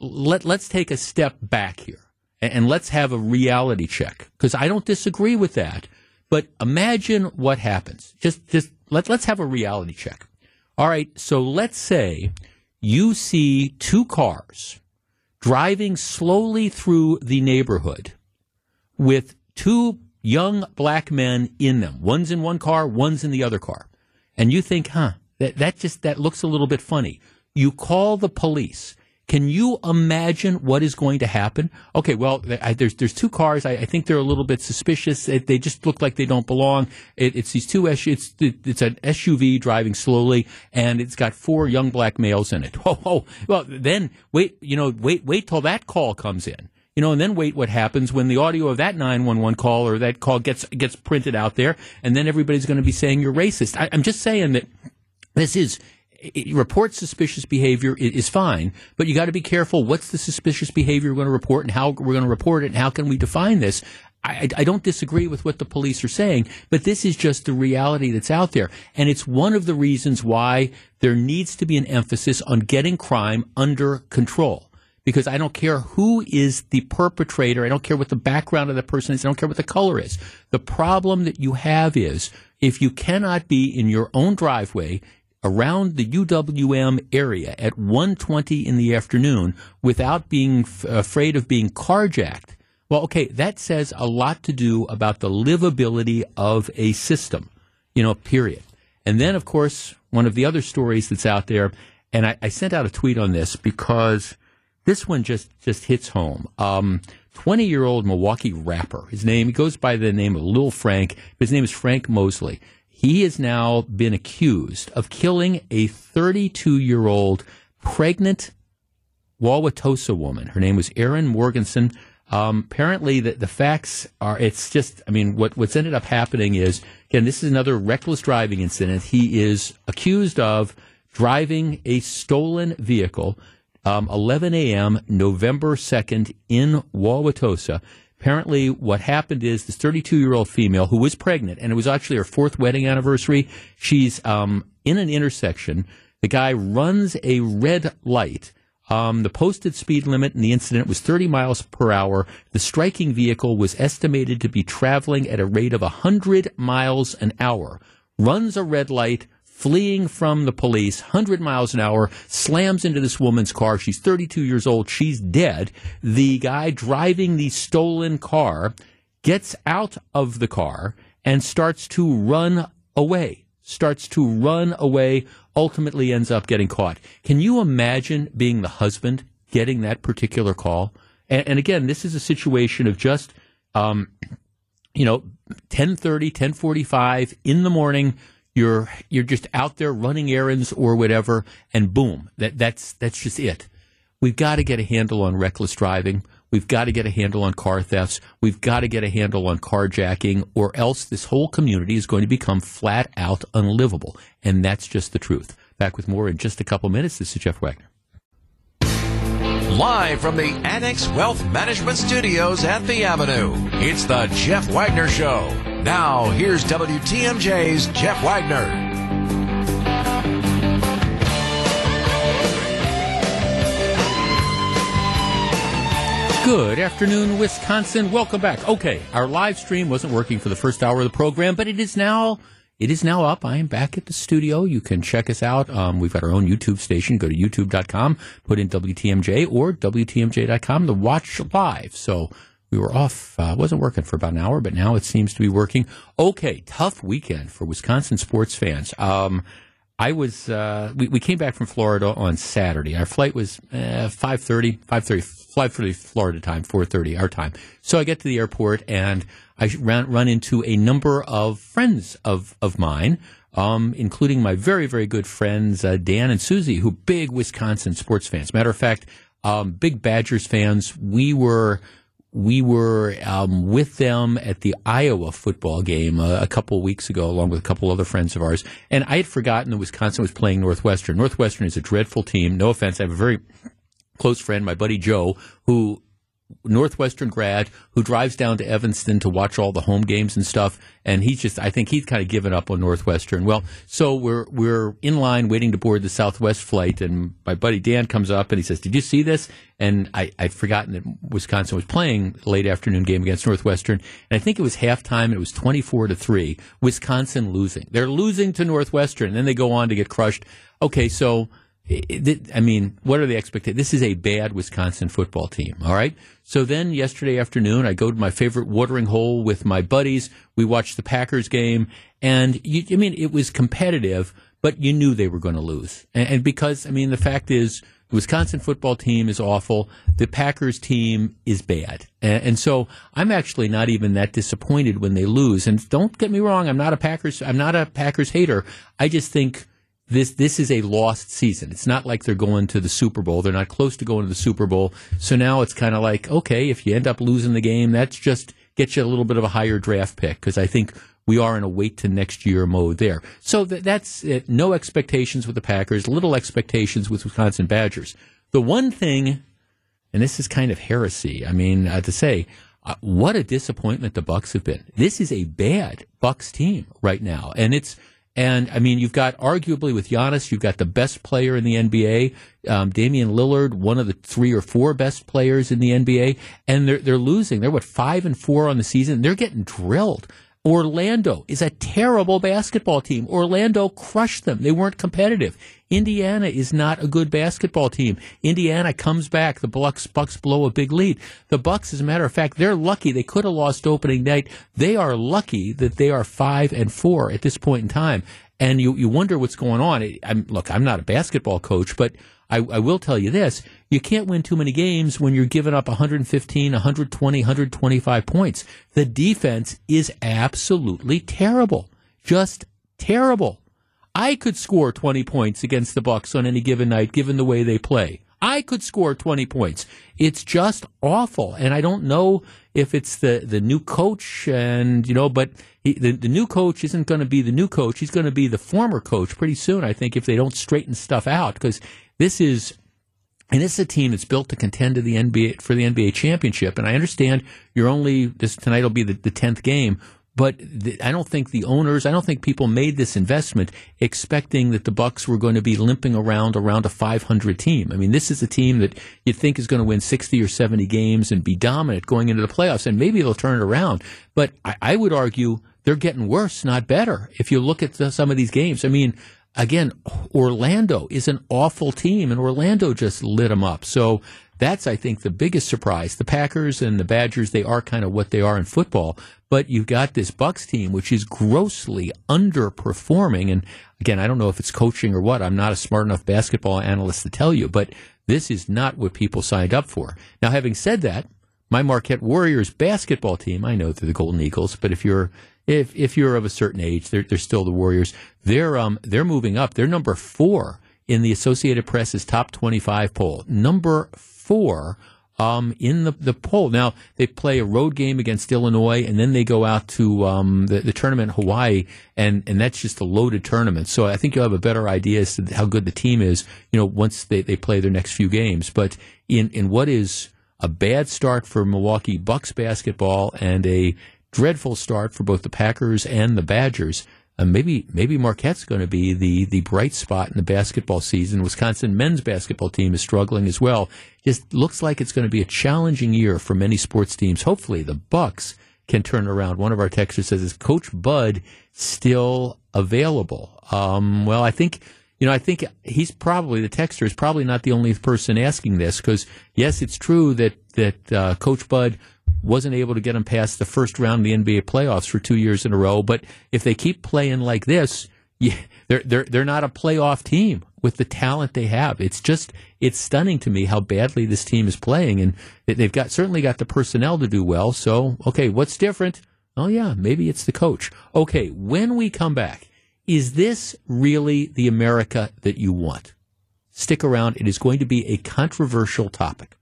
let, let's take a step back here and, and let's have a reality check because I don't disagree with that. But imagine what happens. Just, just let, let's have a reality check. All right. So let's say you see two cars driving slowly through the neighborhood with two young black men in them. One's in one car, one's in the other car. And you think, huh, that, that just, that looks a little bit funny. You call the police. Can you imagine what is going to happen? Okay, well, I, there's there's two cars. I, I, think they're a little bit suspicious. It, they just look like they don't belong. It, it's these two SUVs. It's, it's an SUV driving slowly, and it's got four young black males in it. Oh, oh, well, then wait. You know, wait, wait till that call comes in. You know, and then wait what happens when the audio of that 911 call or that call gets gets printed out there, and then everybody's going to be saying you're racist. I, I'm just saying that this is report suspicious behavior is fine, but you got to be careful. What's the suspicious behavior we're going to report and how we're going to report it and how can we define this? I, I, don't disagree with what the police are saying, but this is just the reality that's out there. And it's one of the reasons why there needs to be an emphasis on getting crime under control. Because I don't care who is the perpetrator. I don't care what the background of the person is. I don't care what the color is. The problem that you have is if you cannot be in your own driveway around the UWM area at 1:20 in the afternoon without being f- afraid of being carjacked. Well, okay, that says a lot to do about the livability of a system, you know, period. And then, of course, one of the other stories that's out there, and I, I sent out a tweet on this because this one just, just hits home. Um, 20 year old Milwaukee rapper. His name, he goes by the name of Lil Frank. His name is Frank Mosley. He has now been accused of killing a 32 year old pregnant Wauwatosa woman. Her name was Erin Morganson. Um, apparently, the, the facts are, it's just, I mean, what, what's ended up happening is, again, this is another reckless driving incident. He is accused of driving a stolen vehicle, um, 11 a.m., November 2nd, in Wauwatosa. Apparently, what happened is this 32 year old female who was pregnant, and it was actually her fourth wedding anniversary. She's um, in an intersection. The guy runs a red light. Um, the posted speed limit in the incident was 30 miles per hour. The striking vehicle was estimated to be traveling at a rate of 100 miles an hour. Runs a red light, fleeing from the police, 100 miles an hour, slams into this woman's car. She's 32 years old. She's dead. The guy driving the stolen car gets out of the car and starts to run away. Starts to run away, ultimately ends up getting caught. Can you imagine being the husband getting that particular call? And, and again, this is a situation of just, um, you know, 1030, 1045 in the morning, you're you're just out there running errands or whatever, and boom, that that's that's just it. We've got to get a handle on reckless driving. We've got to get a handle on car thefts. We've got to get a handle on carjacking, or else this whole community is going to become flat out unlivable. And that's just the truth. Back with more in just a couple minutes. This is Jeff Wagner. Live from the Annex Wealth Management Studios at the Avenue, it's the Jeff Wagner Show. Now, here's WTMJ's Jeff Wagner. Good afternoon, Wisconsin. Welcome back. Okay, our live stream wasn't working for the first hour of the program, but it is now it is now up. I am back at the studio. You can check us out. Um, we've got our own YouTube station. Go to youtube.com, put in WTMJ or WTMJ.com to watch live. So we were off, uh, wasn't working for about an hour, but now it seems to be working. Okay, tough weekend for Wisconsin sports fans. Um, I was uh, we, we came back from Florida on Saturday. Our flight was uh, 5.30, 5.30, 5.30 Florida time, 4.30 our time. So I get to the airport and I run, run into a number of friends of, of mine, um, including my very, very good friends, uh, Dan and Susie, who big Wisconsin sports fans. Matter of fact, um, big Badgers fans. We were we were um, with them at the Iowa football game uh, a couple weeks ago, along with a couple other friends of ours. And I had forgotten that Wisconsin was playing Northwestern. Northwestern is a dreadful team. No offense. I have a very close friend, my buddy Joe, who Northwestern grad who drives down to Evanston to watch all the home games and stuff, and he's just I think he's kind of given up on Northwestern. Well, so we're we're in line waiting to board the Southwest flight, and my buddy Dan comes up and he says, "Did you see this?" And I I'd forgotten that Wisconsin was playing late afternoon game against Northwestern, and I think it was halftime, it was twenty four to three, Wisconsin losing. They're losing to Northwestern, and then they go on to get crushed. Okay, so I mean, what are the expectations? This is a bad Wisconsin football team, all right? So then yesterday afternoon, I go to my favorite watering hole with my buddies. We watch the Packers game, and you, I mean, it was competitive, but you knew they were going to lose. And, and because, I mean, the fact is, the Wisconsin football team is awful. The Packers team is bad. And, and, so I'm actually not even that disappointed when they lose. And don't get me wrong, I'm not a Packers, I'm not a Packers hater. I just think this this is a lost season. It's not like they're going to the Super Bowl. They're not close to going to the Super Bowl. So now it's kind of like, okay, if you end up losing the game, that's just gets you a little bit of a higher draft pick because I think we are in a wait to next year mode there. So th- that's it. No expectations with the Packers, little expectations with Wisconsin Badgers. The one thing, and this is kind of heresy. I mean, uh, to say. Uh, what a disappointment the Bucks have been. This is a bad Bucks team right now, and it's and I mean, you've got arguably with Giannis, you've got the best player in the NBA, um, Damian Lillard, one of the three or four best players in the NBA, and they're they're losing. They're what five and four on the season. They're getting drilled. Orlando is a terrible basketball team. Orlando crushed them. They weren't competitive. Indiana is not a good basketball team. Indiana comes back. The Bucks Bucks blow a big lead. The Bucks, as a matter of fact, they're lucky. They could have lost opening night. They are lucky that they are five and four at this point in time. And you, you wonder what's going on. I'm, look, I'm not a basketball coach, but I, I will tell you this. You can't win too many games when you're giving up 115, 120, 125 points. The defense is absolutely terrible. Just terrible. I could score 20 points against the Bucks on any given night given the way they play. I could score 20 points. It's just awful. And I don't know if it's the, the new coach and, you know, but he, the, the new coach isn't going to be the new coach. He's going to be the former coach pretty soon, I think, if they don't straighten stuff out because this is and it's a team that's built to contend to the NBA for the NBA championship. And I understand you're only this tonight will be the, the tenth game, but the, I don't think the owners, I don't think people made this investment expecting that the Bucks were going to be limping around around a 500 team. I mean, this is a team that you'd think is going to win 60 or 70 games and be dominant going into the playoffs, and maybe they'll turn it around. But I, I would argue they're getting worse, not better. If you look at the, some of these games, I mean again, Orlando is an awful team, and Orlando just lit them up. So that's, I think, the biggest surprise. The Packers and the Badgers, they are kind of what they are in football, but you've got this Bucks team, which is grossly underperforming. And again, I don't know if it's coaching or what. I'm not a smart enough basketball analyst to tell you, but this is not what people signed up for. Now, having said that, my Marquette Warriors basketball team, I know they're the Golden Eagles, but if you're if if you're of a certain age, they're, they're still the Warriors. They're um they're moving up. They're number four in the Associated Press's top 25 poll. Number four um, in the, the poll. Now, they play a road game against Illinois, and then they go out to um, the, the tournament in Hawaii, and, and that's just a loaded tournament. So I think you'll have a better idea as to how good the team is, you know, once they, they play their next few games. But in, in what is a bad start for Milwaukee Bucks basketball and a dreadful start for both the Packers and the Badgers. Uh, maybe maybe Marquette's going to be the the bright spot in the basketball season. Wisconsin men's basketball team is struggling as well. Just looks like it's going to be a challenging year for many sports teams. Hopefully, the Bucks can turn around. One of our texters says, "Is Coach Bud still available?" Um, well, I think you know, I think he's probably the texter is probably not the only person asking this because yes, it's true that that uh, Coach Bud wasn't able to get them past the first round of the NBA playoffs for two years in a row. But if they keep playing like this, yeah, they're they're they're not a playoff team with the talent they have. It's just it's stunning to me how badly this team is playing, and they've got certainly got the personnel to do well. So okay, what's different? Oh yeah, maybe it's the coach. Okay, when we come back, is this really the America that you want? Stick around. It is going to be a controversial topic.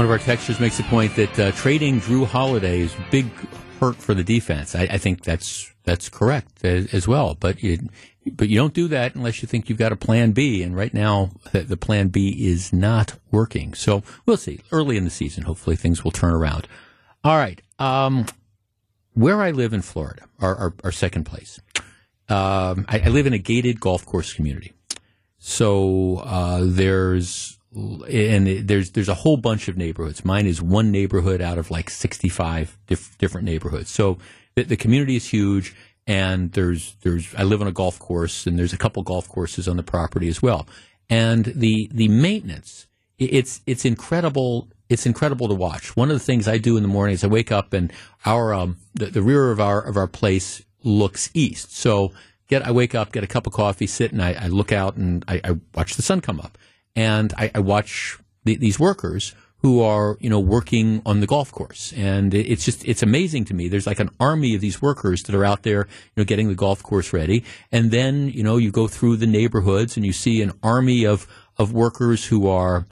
One of our textures makes the point that uh, trading Jrue Holiday is big hurt for the defense. I, I think that's that's correct as, as, well. But you, but you don't do that unless you think you've got a plan B. And right now, the, the plan B is not working. So we'll see. Early in the season, hopefully things will turn around. All right. Um, where I live in Florida, our, our, our second place, um, I, I, live in a gated golf course community. So uh, there's and there's there's a whole bunch of neighborhoods. Mine is one neighborhood out of like 65 diff- different neighborhoods. So the, the, community is huge, and there's there's I live on a golf course, and there's a couple golf courses on the property as well. And the the maintenance, it's it's incredible. It's incredible to watch. One of the things I do in the morning is I wake up and our um, the, the rear of our of our place looks east. So get I wake up, get a cup of coffee, sit, and I, I look out and I, I watch the sun come up and I, I watch the, these workers who are you know working on the golf course. And it's just it's amazing to me. There's like an army of these workers that are out there you know getting the golf course ready. And then you know you go through the neighborhoods and you see an army of of workers who are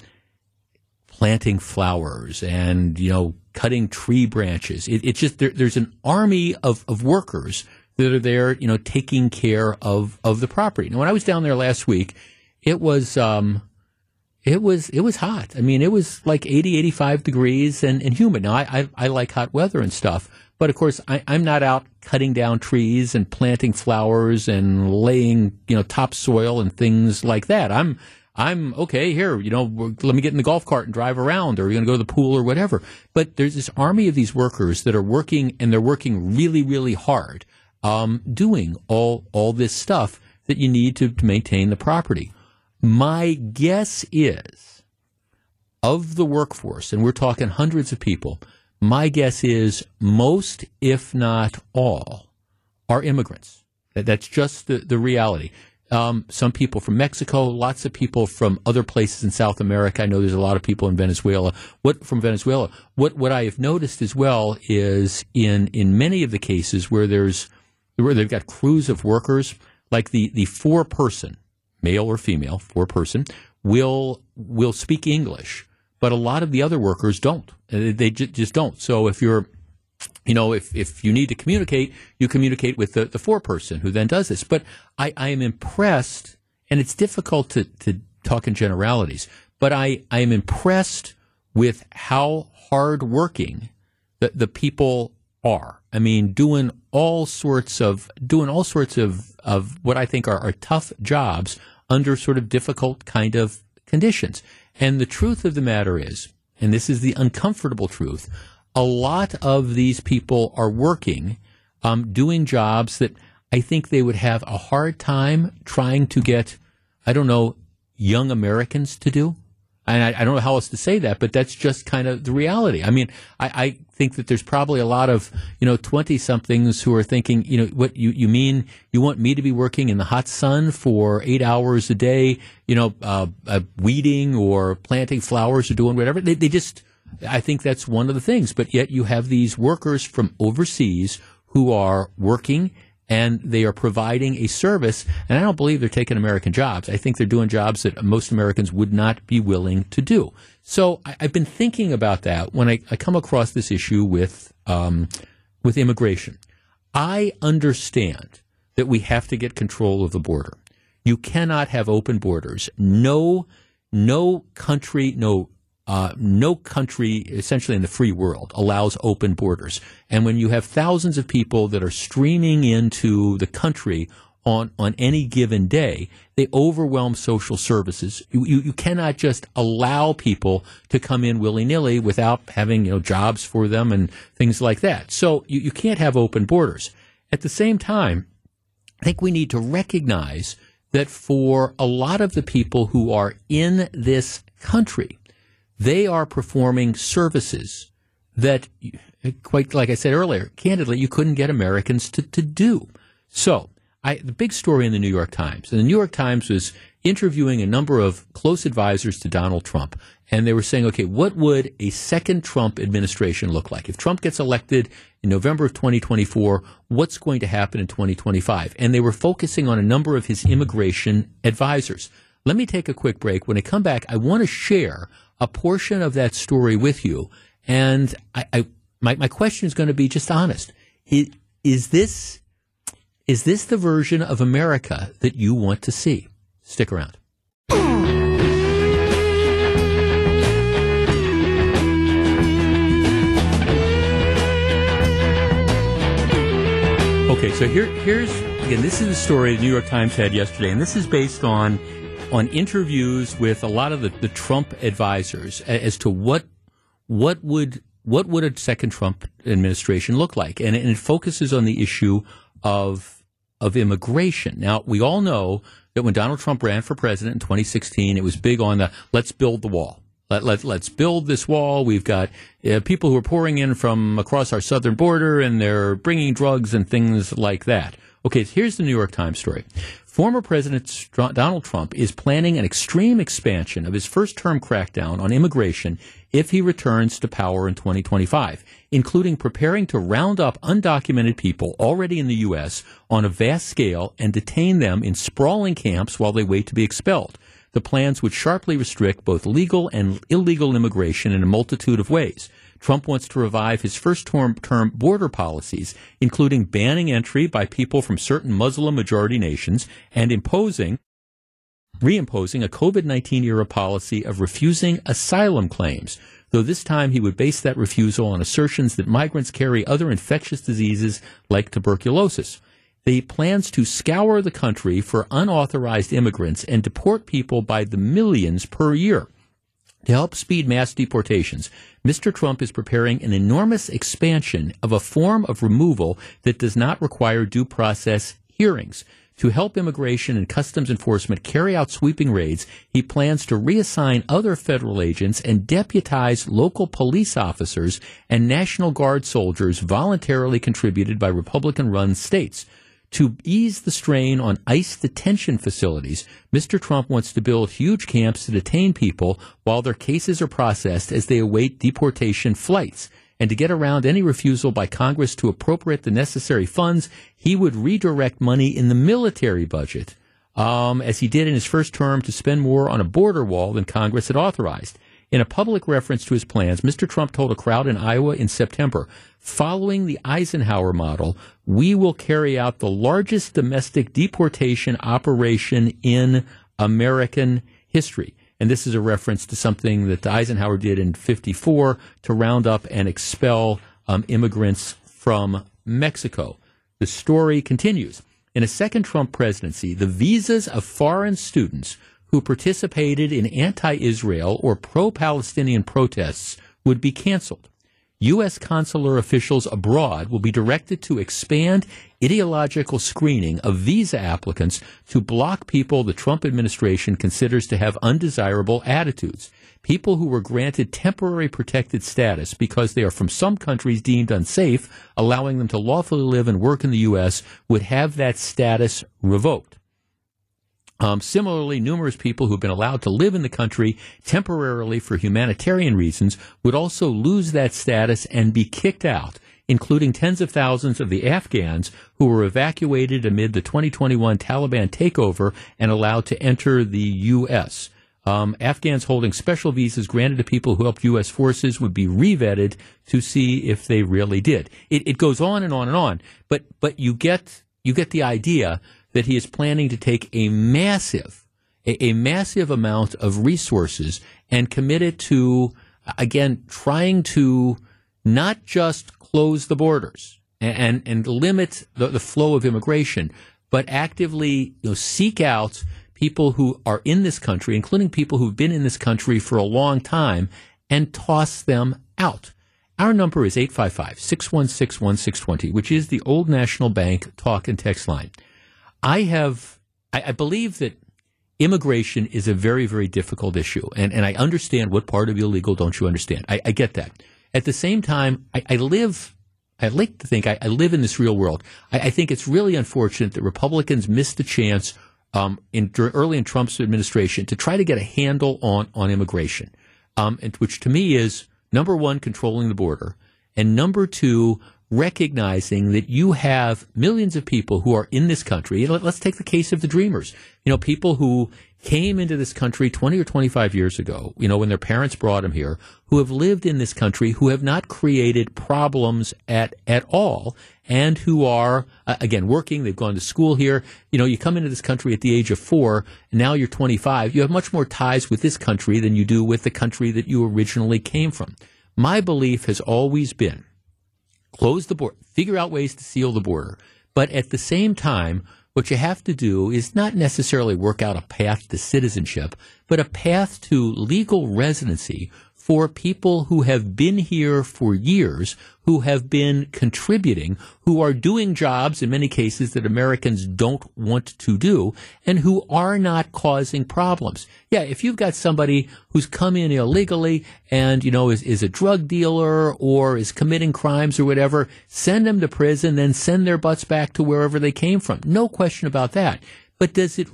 planting flowers and you know cutting tree branches. It, it's just there, there's an army of, of workers that are there you know taking care of of the property. Now when i was down there last week it was um it was it was hot. I mean, it was like 80, 85 degrees and, and humid. Now, I, I, I like hot weather and stuff, but of course, I, I'm not out cutting down trees and planting flowers and laying you know topsoil and things like that. I'm I'm okay here. You know, let me get in the golf cart and drive around, or you're going to go to the pool or whatever. But there's this army of these workers that are working, and they're working really, really hard, um, doing all all this stuff that you need to, to maintain the property. My guess is of the workforce, and we're talking hundreds of people, my guess is most, if not all, are immigrants. That's just the, the reality. Um, some people from Mexico, lots of people from other places in South America. I know there's a lot of people in Venezuela. What from Venezuela? What what I have noticed as well is in in many of the cases where there's where they've got crews of workers, like the the four person male or female, four person, will will speak English, but a lot of the other workers don't. Uh, they just don't. So if you're you know, if, if you need to communicate, you communicate with the, the four person who then does this. But I, I am impressed, and it's difficult to, to talk in generalities, but I, I am impressed with how hardworking the, the people are. I mean, doing all sorts of doing all sorts of, of what I think are, are tough jobs under sort of difficult kind of conditions. And the truth of the matter is, and this is the uncomfortable truth, a lot of these people are working, um, doing jobs that I think they would have a hard time trying to get, I don't know, young Americans to do and I, I, don't know how else to say that, but that's just kind of the reality. I mean, I, I think that there's probably a lot of you know twenty somethings who are thinking, you know, what you you mean you want me to be working in the hot sun for eight hours a day, you know, uh, uh, weeding or planting flowers or doing whatever. They, they just, I think that's one of the things. But yet you have these workers from overseas who are working and they are providing a service. And I don't believe they're taking American jobs. I think they're doing jobs that most Americans would not be willing to do. So I, have been thinking about that when I, I come across this issue with um, with immigration. I understand that we have to get control of the border. You cannot have open borders. No, no country, no uh, no country, essentially in the free world, allows open borders. And when you have thousands of people that are streaming into the country on, on any given day, they overwhelm social services. You, you, you cannot just allow people to come in willy nilly without having you know jobs for them and things like that. So you, you can't have open borders. At the same time, I think we need to recognize that for a lot of the people who are in this country, they are performing services that, quite like I said earlier, candidly, you couldn't get Americans to, to do. So, I, the big story in the New York Times, and the New York Times was interviewing a number of close advisors to Donald Trump, and they were saying, okay, what would a second Trump administration look like? If Trump gets elected in November of 2024, what's going to happen in 2025? And they were focusing on a number of his immigration advisors. Let me take a quick break. When I come back, I want to share a portion of that story with you. And I, I my, my question is going to be just honest. Is, is this is this the version of America that you want to see? Stick around. Okay, so here, here's again. This is the story the New York Times had yesterday, and this is based on on interviews with a lot of the, the Trump advisors as to what what would what would a second Trump administration look like, and, and it focuses on the issue of of immigration. Now, we all know that when Donald Trump ran for president in 2016, it was big on the let's build the wall. Let, let, let's build this wall. We've got uh, people who are pouring in from across our southern border and they're bringing drugs and things like that. Okay, here's the New York Times story. Former President Donald Trump is planning an extreme expansion of his first term crackdown on immigration if he returns to power in 2025, including preparing to round up undocumented people already in the U.S. on a vast scale and detain them in sprawling camps while they wait to be expelled. The plans would sharply restrict both legal and illegal immigration in a multitude of ways. Trump wants to revive his first term, term border policies, including banning entry by people from certain Muslim majority nations and imposing reimposing a COVID 19 era policy of refusing asylum claims, though this time he would base that refusal on assertions that migrants carry other infectious diseases like tuberculosis. He plans to scour the country for unauthorized immigrants and deport people by the millions per year. To help speed mass deportations, Mr. Trump is preparing an enormous expansion of a form of removal that does not require due process hearings. To help immigration and customs enforcement carry out sweeping raids, he plans to reassign other federal agents and deputize local police officers and National Guard soldiers voluntarily contributed by Republican run states. To ease the strain on ICE detention facilities, Mr. Trump wants to build huge camps to detain people while their cases are processed as they await deportation flights. And to get around any refusal by Congress to appropriate the necessary funds, he would redirect money in the military budget, um, as he did in his first term, to spend more on a border wall than Congress had authorized. In a public reference to his plans, Mr. Trump told a crowd in Iowa in September, following the Eisenhower model, we will carry out the largest domestic deportation operation in American history. And this is a reference to something that Eisenhower did in 54 to round up and expel um, immigrants from Mexico. The story continues. In a second Trump presidency, the visas of foreign students who participated in anti Israel or pro Palestinian protests would be canceled. U.S. consular officials abroad will be directed to expand ideological screening of visa applicants to block people the Trump administration considers to have undesirable attitudes. People who were granted temporary protected status because they are from some countries deemed unsafe, allowing them to lawfully live and work in the U.S., would have that status revoked. Um, similarly, numerous people who've been allowed to live in the country temporarily for humanitarian reasons would also lose that status and be kicked out, including tens of thousands of the Afghans who were evacuated amid the 2021 Taliban takeover and allowed to enter the U.S. Um, Afghans holding special visas granted to people who helped U.S. forces would be revetted to see if they really did. It, it goes on and on and on, but but you get you get the idea that he is planning to take a massive, a, a massive amount of resources and commit it to, again, trying to not just close the borders and, and, limit the, the flow of immigration, but actively you know, seek out people who are in this country, including people who've been in this country for a long time, and toss them out. Our number is 855 616 1620, which is the Old National Bank talk and text line. I have I, I believe that immigration is a very, very difficult issue. And, and I understand what part of illegal don't you understand. I, I get that. At the same time, I, I live, I like to think I, I live in this real world. I, I, think it's really unfortunate that Republicans missed the chance um, in, early in Trump's administration to try to get a handle on, on immigration, um, and, which to me is number one, controlling the border, and number two, recognizing that you have millions of people who are in this country. Let's take the case of the Dreamers. You know, people who came into this country 20 or 25 years ago, you know, when their parents brought them here, who have lived in this country, who have not created problems at, at all, and who are, uh, again, working. They've gone to school here. You know, you come into this country at the age of four, and now you're 25. You have much more ties with this country than you do with the country that you originally came from. My belief has always been close the border, figure out ways to seal the border. But at the same time, what you have to do is not necessarily work out a path to citizenship, but a path to legal residency for people who have been here for years, who have been contributing, who are doing jobs in many cases that Americans don't want to do, and who are not causing problems. Yeah, if you've got somebody who's come in illegally and, you know, is, is a drug dealer or is committing crimes or whatever, send them to prison, then send their butts back to wherever they came from. No question about that. But does it,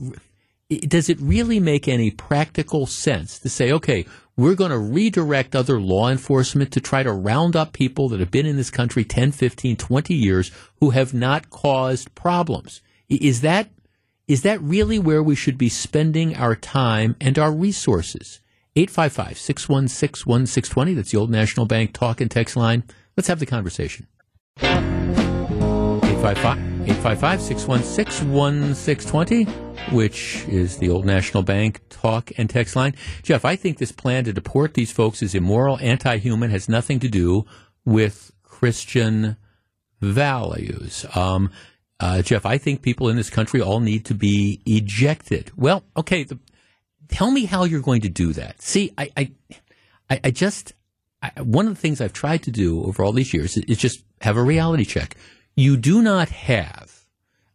does it really make any practical sense to say, okay, we're going to redirect other law enforcement to try to round up people that have been in this country 10, 15, 20 years who have not caused problems. Is that, is that really where we should be spending our time and our resources? 855 616 1620. That's the Old National Bank talk and text line. Let's have the conversation. 855 855 616 1620, which is the old National Bank talk and text line. Jeff, I think this plan to deport these folks is immoral, anti human, has nothing to do with Christian values. Um, uh, Jeff, I think people in this country all need to be ejected. Well, okay, the, tell me how you're going to do that. See, I, I, I just, I, one of the things I've tried to do over all these years is, is just have a reality check you do not have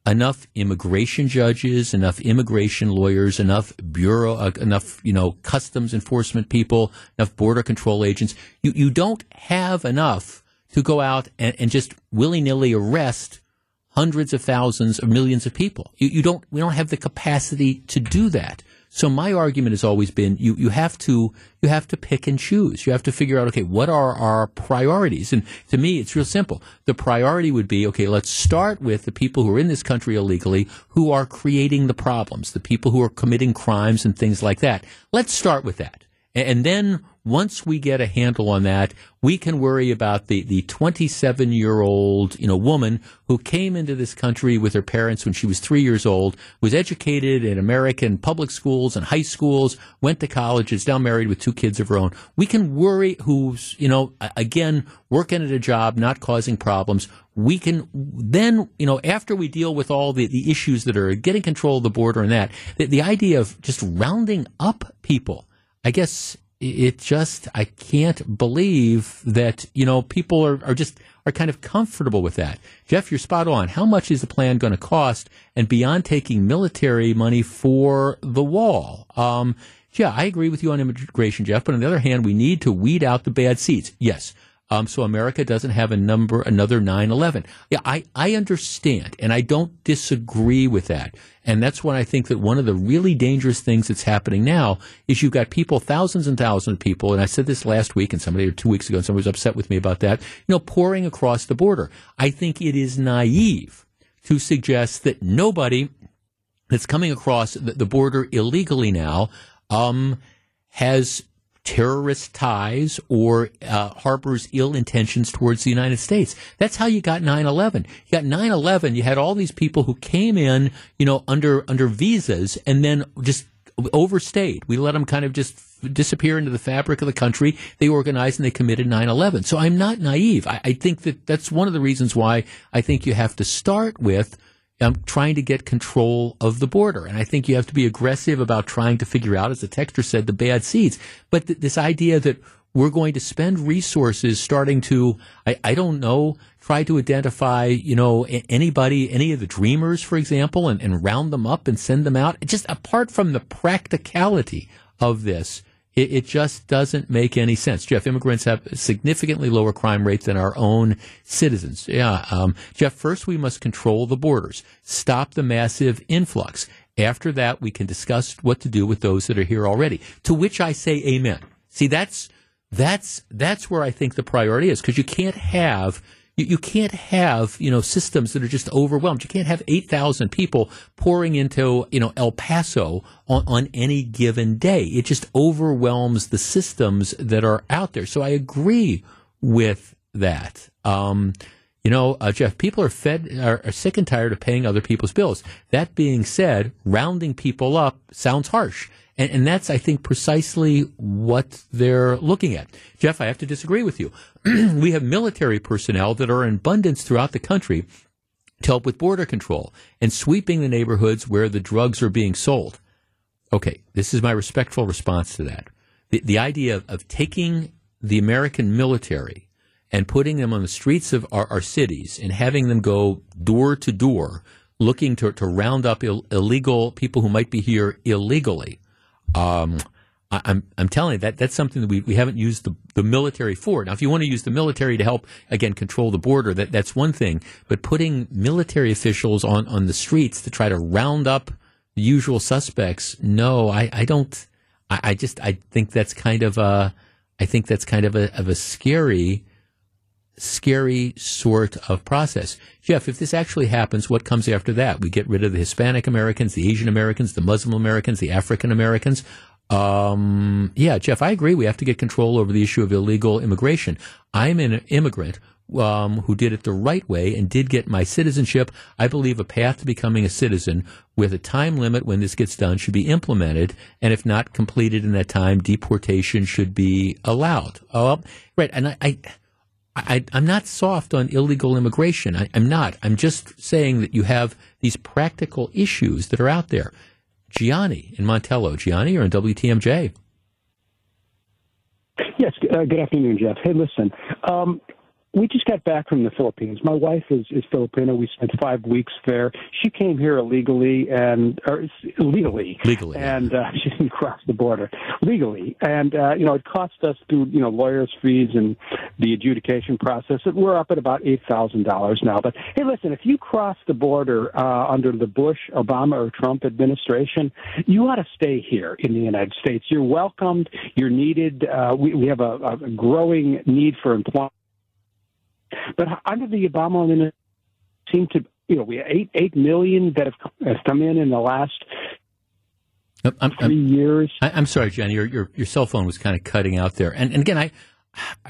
enough immigration judges, enough immigration lawyers, enough bureau, uh, enough you know customs enforcement people, enough border control agents. You you don't have enough to go out and, and just willy nilly arrest hundreds of thousands or millions of people. You, you don't we don't have the capacity to do that. So my argument has always been you, you have to you have to pick and choose. You have to figure out okay, what are our priorities? And to me it's real simple. The priority would be okay, let's start with the people who are in this country illegally who are creating the problems, the people who are committing crimes and things like that. Let's start with that. And then once we get a handle on that, we can worry about the, the 27 year old, you know, woman who came into this country with her parents when she was three years old, was educated in American public schools and high schools, went to college, is now married with two kids of her own. We can worry who's, you know, again, working at a job, not causing problems. We can then, you know, after we deal with all the, the issues that are getting control of the border and that, the, the idea of just rounding up people, I guess it just I can't believe that you know people are, are just are kind of comfortable with that. Jeff, you're spot on. How much is the plan going to cost? And beyond taking military money for the wall, um, yeah, I agree with you on immigration, Jeff. But on the other hand, we need to weed out the bad seeds. Yes, um, so America doesn't have a number, another 9-11. Yeah, I, I understand, and I don't disagree with that. And that's when I think that one of the really dangerous things that's happening now is you've got people, thousands and thousands of people, and I said this last week, and somebody or two weeks ago, and somebody was upset with me about that, you know, pouring across the border. I think it is naive to suggest that nobody that's coming across the, the border illegally now um, has terrorist ties or uh, harbors ill intentions towards the United States. That's how you got 9/11. You got 9/11. You had all these people who came in, you know, under under visas and then just overstayed. We let them kind of just disappear into the fabric of the country. They organized and they committed 9/11. So I'm not naive. I, I think that that's one of the reasons why I think you have to start with um, trying to get control of the border. And I think you have to be aggressive about trying to figure out, as the texter said, the bad seeds. But th- this idea that we're going to spend resources starting to, I, I don't know, try to identify, you know, anybody, any of the dreamers, for example, and, and round them up and send them out. Just apart from the practicality of this, it, it, just doesn't make any sense. Jeff, immigrants have significantly lower crime rate than our own citizens. Yeah, um, Jeff, first we must control the borders, stop the massive influx. After that, we can discuss what to do with those that are here already. To which I say amen. See, that's, that's, that's where I think the priority is because you can't have you, you can't have, you know, systems that are just overwhelmed. You can't have 8,000 people pouring into, you know, El Paso on, on any given day. It just overwhelms the systems that are out there. So I agree with that. Um, you know, uh, Jeff, people are fed are, are, sick and tired of paying other people's bills. That being said, rounding people up sounds harsh. And, and that's, I think, precisely what they're looking at. Jeff, I have to disagree with you. we have military personnel that are in abundance throughout the country to help with border control and sweeping the neighborhoods where the drugs are being sold. Okay, this is my respectful response to that. The, the idea of, of taking the American military and putting them on the streets of our, our cities and having them go door to door looking to, to round up Ill, illegal people who might be here illegally um, I, I'm, I'm telling you that that's something that we, we haven't used the, the military for. Now, if you want to use the military to help again control the border, that that's one thing. But putting military officials on, on the streets to try to round up the usual suspects, no, I, I don't. I, I just I think that's kind of a I think that's kind of a of a scary scary sort of process. Jeff, if this actually happens, what comes after that? We get rid of the Hispanic Americans, the Asian Americans, the Muslim Americans, the African Americans. Um, yeah, Jeff, I agree. We have to get control over the issue of illegal immigration. I'm an immigrant um, who did it the right way and did get my citizenship. I believe a path to becoming a citizen with a time limit when this gets done should be implemented. And if not completed in that time, deportation should be allowed. Oh, right. And I, I I, am not soft on illegal immigration. I, am not. I'm just saying that you have these practical issues that are out there. Gianni in Montello. Gianni, you're in WTMJ. Yes. Uh, good afternoon, Jeff. Hey, listen. Um, we just got back from the Philippines. My wife is, is Filipino. We spent five weeks there. She came here illegally and or legally, legally, and uh, she didn't cross the border legally. And uh, you know, it cost us through you know lawyers' fees and the adjudication process. We're up at about eight thousand dollars now. But hey, listen, if you cross the border uh, under the Bush, Obama, or Trump administration, you ought to stay here in the United States. You're welcomed. You're needed. Uh, we, we have a, a growing need for employment but under the Obama administration, seem to you know we have eight eight million that have, have come in in the last I'm, 3 I'm, years. I, am sorry, Jenny. Your, your your cell phone was kind of cutting out there. And, and again, I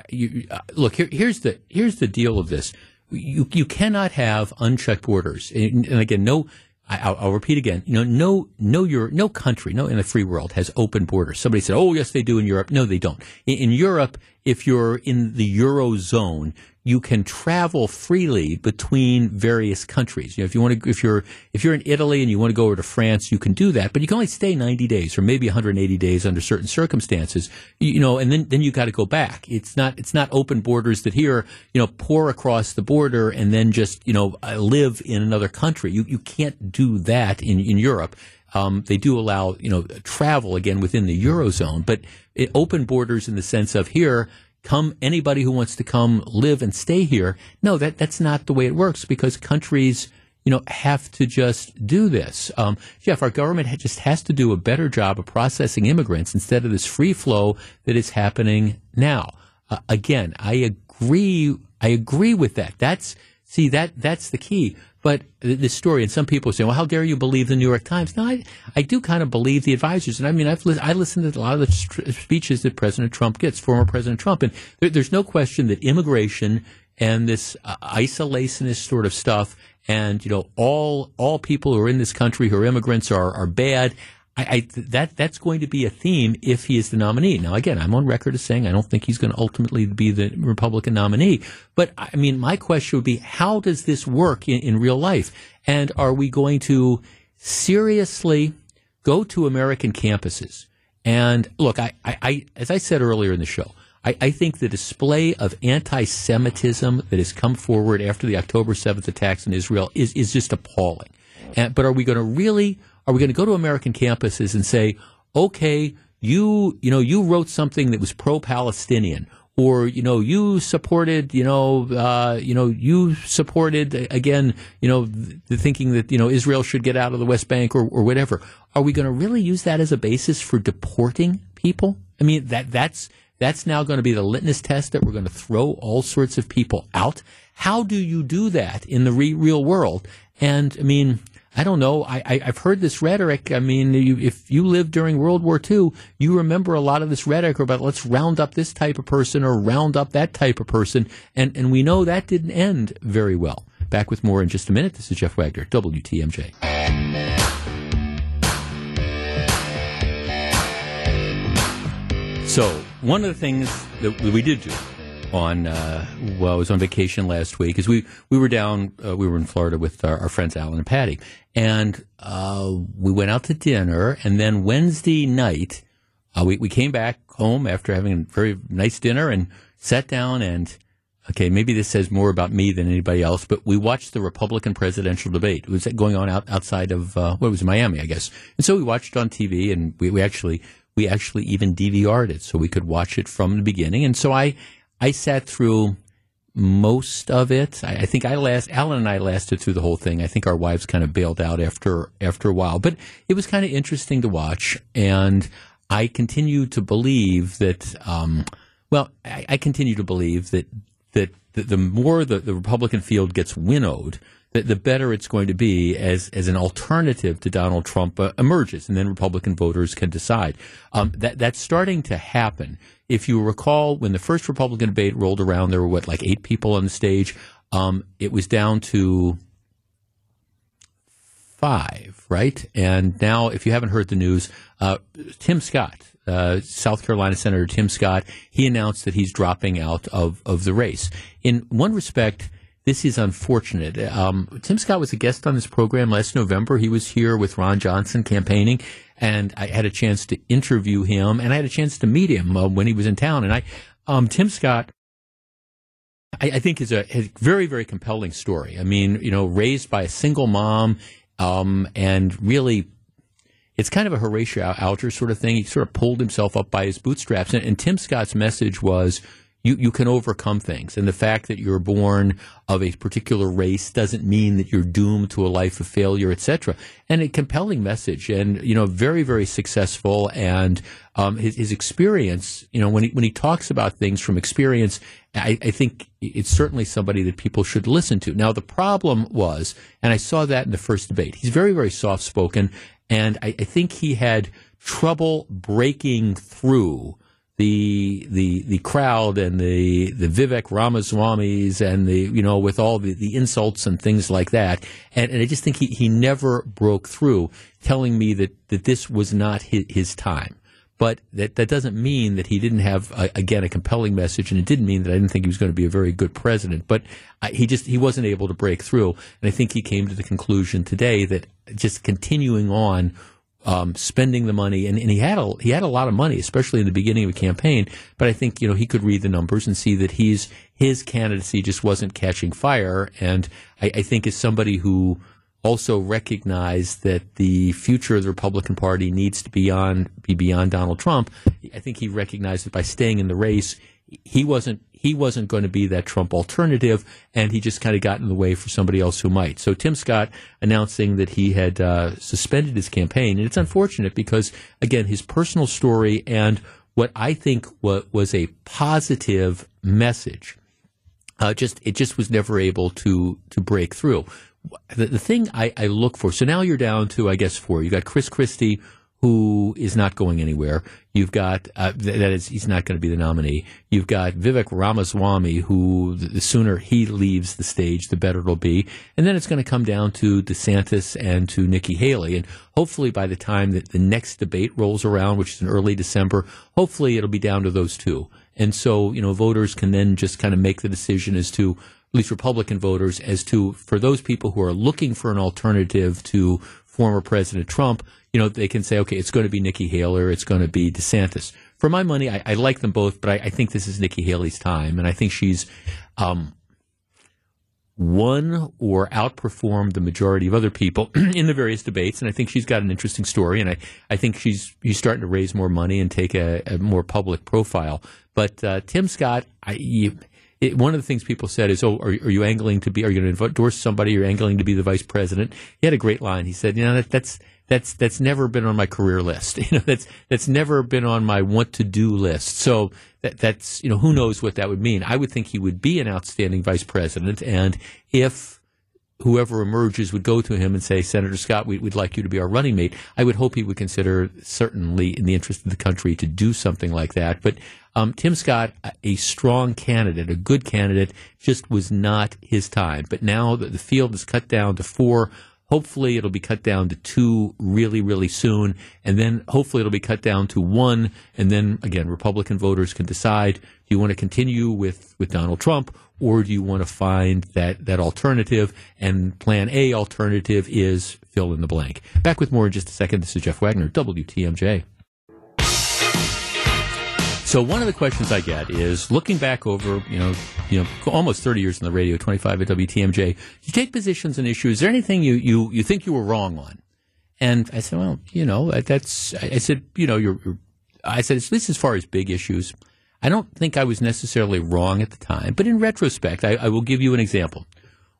you, uh, look here. Here's the here's the deal of this. You you cannot have unchecked borders. And, and again, no. I, will repeat again. You know, no, no, your no country, no in the free world has open borders. Somebody said, "Oh, yes, they do in Europe." No, they don't. In, in Europe, if you're in the eurozone, you can travel freely between various countries. You know, if you want to, if you're if you're in Italy and you want to go over to France, you can do that, but you can only stay 90 days or maybe 180 days under certain circumstances. You, know, and then then you got to go back. It's not it's not open borders that here you know pour across the border and then just you know uh, live in another country. You you can't do that in in Europe. Um, they do allow you know travel again within the eurozone, but it, open borders in the sense of here come anybody who wants to come live and stay here. No, that that's not the way it works because countries you know, have to just do this. Um, Jeff, our government just has to do a better job of processing immigrants instead of this free flow that is happening now. Uh, again, I agree. I agree with that. That's see that that's the key. But this story, and some people say, well, how dare you believe the New York Times? No, I, I do kind of believe the advisors. And I mean, I've li- I listened to a lot of the speeches that President Trump gets, former President Trump. And there, there's no question that immigration and this uh, isolationist sort of stuff and, you know, all, all people who are in this country who are immigrants are, are bad. I, I, that that's going to be a theme if he is the nominee. Now, again, I'm on record as saying I don't think he's going to ultimately be the Republican nominee. But I mean, my question would be, how does this work in, in real life? And are we going to seriously go to American campuses? And look, I, I, I, as I said earlier in the show, I, I think the display of anti-Semitism that has come forward after the October 7th attacks in Israel is, is just appalling. And, but are we going to really, are we going to go to American campuses and say, okay, you, you know, you wrote something that was pro-Palestinian or you know you supported you know uh, you know you supported again you know the thinking that you know Israel should get out of the West Bank or, or whatever. Are we going to really use that as a basis for deporting people? I mean that that's that's now going to be the litmus test that we're going to throw all sorts of people out. How do you do that in the re- real world? And I mean, I don't know. I, I, have heard this rhetoric. I mean, you, if you lived during World War II, you remember a lot of this rhetoric about let's round up this type of person or round up that type of person. And, and we know that didn't end very well. Back with more in just a minute. This is Jeff Wagner, WTMJ. So, one of the things that we did do on uh, well, I was on vacation last week. Because we we were down, uh, we were in Florida with our, our friends Alan and Patty, and uh, we went out to dinner. And then Wednesday night, uh, we we came back home after having a very nice dinner and sat down and. Okay, maybe this says more about me than anybody else, but we watched the Republican presidential debate. It was going on out, outside of, uh, what was Miami, I guess. And so we watched it on TV and we, we actually, we actually even DVR'd it so we could watch it from the beginning. And so I, I sat through most of it. I, I, think I last Alan and I lasted through the whole thing. I think our wives kind of bailed out after after a while, but it was kind of interesting to watch. And I continue to believe that. Um, well, I, I, continue to believe that that, that the more the, the Republican field gets winnowed, the, the better it's going to be as as an alternative to Donald Trump uh, emerges, and then Republican voters can decide. Um, that that's starting to happen. If you recall, when the first Republican debate rolled around, there were what like eight people on the stage. Um, it was down to five, right? And now, if you haven't heard the news, uh, Tim Scott, uh, South Carolina Senator Tim Scott, he announced that he's dropping out of, of the race. In one respect, this is unfortunate. Um, Tim Scott was a guest on this program last November. He was here with Ron Johnson campaigning, and I had a chance to interview him, and I had a chance to meet him uh, when he was in town. And I, um, Tim Scott, I, I think is a, a, very, very compelling story. I mean, you know, raised by a single mom, um, and really it's kind of a Horatio Alger sort of thing. He sort of pulled himself up by his bootstraps. And, and, Tim Scott's message was you, you can overcome things. And the fact that you're born of a particular race doesn't mean that you're doomed to a life of failure, etc. And a compelling message and, you know, very, very successful. And um, his, his experience, you know, when he, when he talks about things from experience, I, I think it's certainly somebody that people should listen to. Now, the problem was, and I saw that in the first debate, he's very, very soft spoken. And I, I think he had trouble breaking through the the the crowd and the the Vivek Ramaswamy's and the you know with all the, the insults and things like that. And, and I just think he, he never broke through telling me that, that this was not his, his time. But that that doesn't mean that he didn't have a, again a compelling message. And it didn't mean that I didn't think he was going to be a very good president. But I, he just he wasn't able to break through. And I think he came to the conclusion today that just continuing on um, spending the money, and, and he had a he had a lot of money, especially in the beginning of a campaign. But I think you know he could read the numbers and see that he's his candidacy just wasn't catching fire. And I, I think as somebody who also recognized that the future of the Republican Party needs to be on be beyond Donald Trump, I think he recognized that by staying in the race, he wasn't he wasn't going to be that Trump alternative, and he just kind of got in the way for somebody else who might. So Tim Scott announcing that he had uh, suspended his campaign, and it's unfortunate because again, his personal story and what I think was a positive message, uh, just it just was never able to to break through. The, the thing I, I look for. So now you're down to I guess four. You got Chris Christie who is not going anywhere. You've got uh, that is he's not going to be the nominee. You've got Vivek Ramaswamy, who the sooner he leaves the stage, the better it'll be. And then it's going to come down to DeSantis and to Nikki Haley. And hopefully, by the time that the next debate rolls around, which is in early December, hopefully it'll be down to those two. And so, you know, voters can then just kind of make the decision as to at least Republican voters as to for those people who are looking for an alternative to former President Trump, you know, they can say, okay, it's going to be Nikki Haley, or it's going to be DeSantis. for my money, I, I like them both, but I, I, think this is Nikki Haley's time, and I think she's um, won or outperformed the majority of other people in the various debates, and I think she's got an interesting story, and I, I think she's she's starting to raise more money and take a, a more public profile. But uh, Tim Scott, I, you, it, one of the things people said is, "Oh, are, are you angling to be? Are you going to endorse somebody? You're angling to be the vice president." He had a great line. He said, "You know, that, that's that's that's never been on my career list. You know, that's that's never been on my want to do list. So that that's you know, who knows what that would mean? I would think he would be an outstanding vice president, and if whoever emerges would go to him and say, Senator Scott, we, would like you to be our running mate. I would hope he would consider, certainly in the interest of the country, to do something like that. But um, Tim Scott, a strong candidate, a good candidate, just was not his time. But now the, the field is cut down to four. Hopefully, it'll be cut down to two really, really soon. And then hopefully, it'll be cut down to one. And then again, Republican voters can decide do you want to continue with, with Donald Trump or do you want to find that, that alternative? And plan A alternative is fill in the blank. Back with more in just a second. This is Jeff Wagner, WTMJ. So one of the questions I get is looking back over, you know, you know, almost 30 years in the radio, 25 at WTMJ, you take positions on issues. Is there anything you, you, you think you were wrong on? And I said, well, you know, that's, I said, you know, you're, you're I said, at least as far as big issues, I don't think I was necessarily wrong at the time, but in retrospect, I, I will give you an example.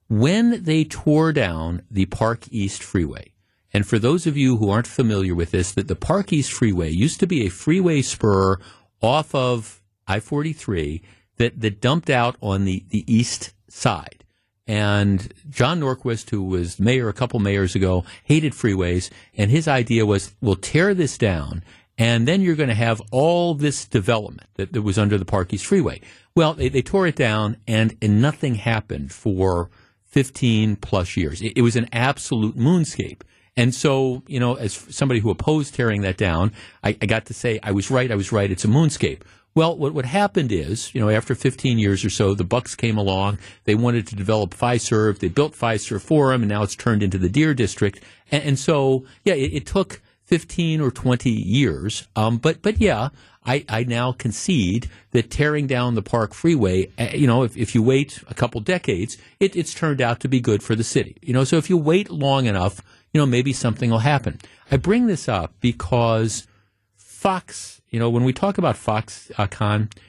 When they tore down the Park East Freeway, and for those of you who aren't familiar with this, that the Park East Freeway used to be a freeway spur off of I 43 that, that dumped out on the, the east side. And John Norquist, who was mayor a couple mayors ago, hated freeways. And his idea was we'll tear this down, and then you're going to have all this development that, that was under the Park East Freeway. Well, they, they tore it down, and, and nothing happened for 15 plus years. It, it was an absolute moonscape. And so, you know, as somebody who opposed tearing that down, I, I, got to say, I was right, I was right, it's a moonscape. Well, what, what happened is, you know, after 15 years or so, the Bucks came along. They wanted to develop Fiserv. They built Fiserv for them, and now it's turned into the Deer District. And, and so, yeah, it, it, took 15 or 20 years. Um, but, but yeah, I, I now concede that tearing down the Park Freeway, eh, you know, if, if you wait a couple decades, it, it's turned out to be good for the city. You know, so if you wait long enough, you know, maybe something will happen. I bring this up because Fox, you know, when we talk about Foxconn, uh,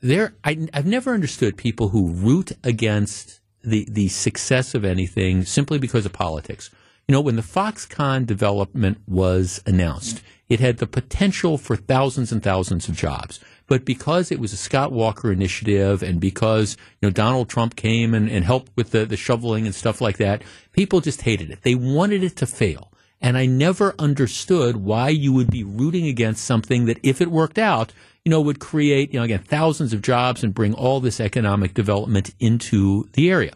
there, I, I've never understood people who root against the, the success of anything simply because of politics. You know, when the Foxconn development was announced, it had the potential for thousands and thousands of jobs. But because it was a Scott Walker initiative and because, you know, Donald Trump came and, and helped with the, the shoveling and stuff like that, people just hated it. They wanted it to fail. And I never understood why you would be rooting against something that, if it worked out, you know, would create, you know, again, thousands of jobs and bring all this economic development into the area.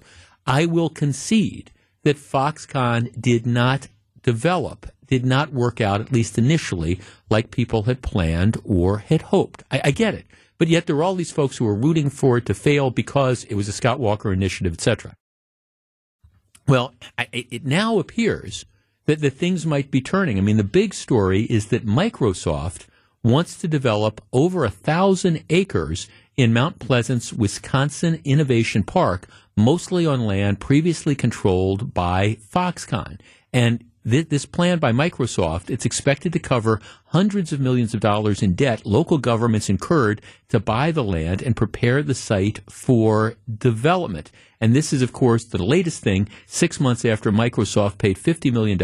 I will concede that Foxconn did not develop did not work out, at least initially, like people had planned or had hoped. I, I get it. But yet there are all these folks who are rooting for it to fail because it was a Scott Walker initiative, etc. Well, I, it now appears that, that things might be turning. I mean, the big story is that Microsoft wants to develop over a thousand acres in Mount Pleasant's Wisconsin Innovation Park, mostly on land previously controlled by Foxconn. And this plan by Microsoft, it's expected to cover hundreds of millions of dollars in debt local governments incurred to buy the land and prepare the site for development. And this is, of course, the latest thing six months after Microsoft paid $50 million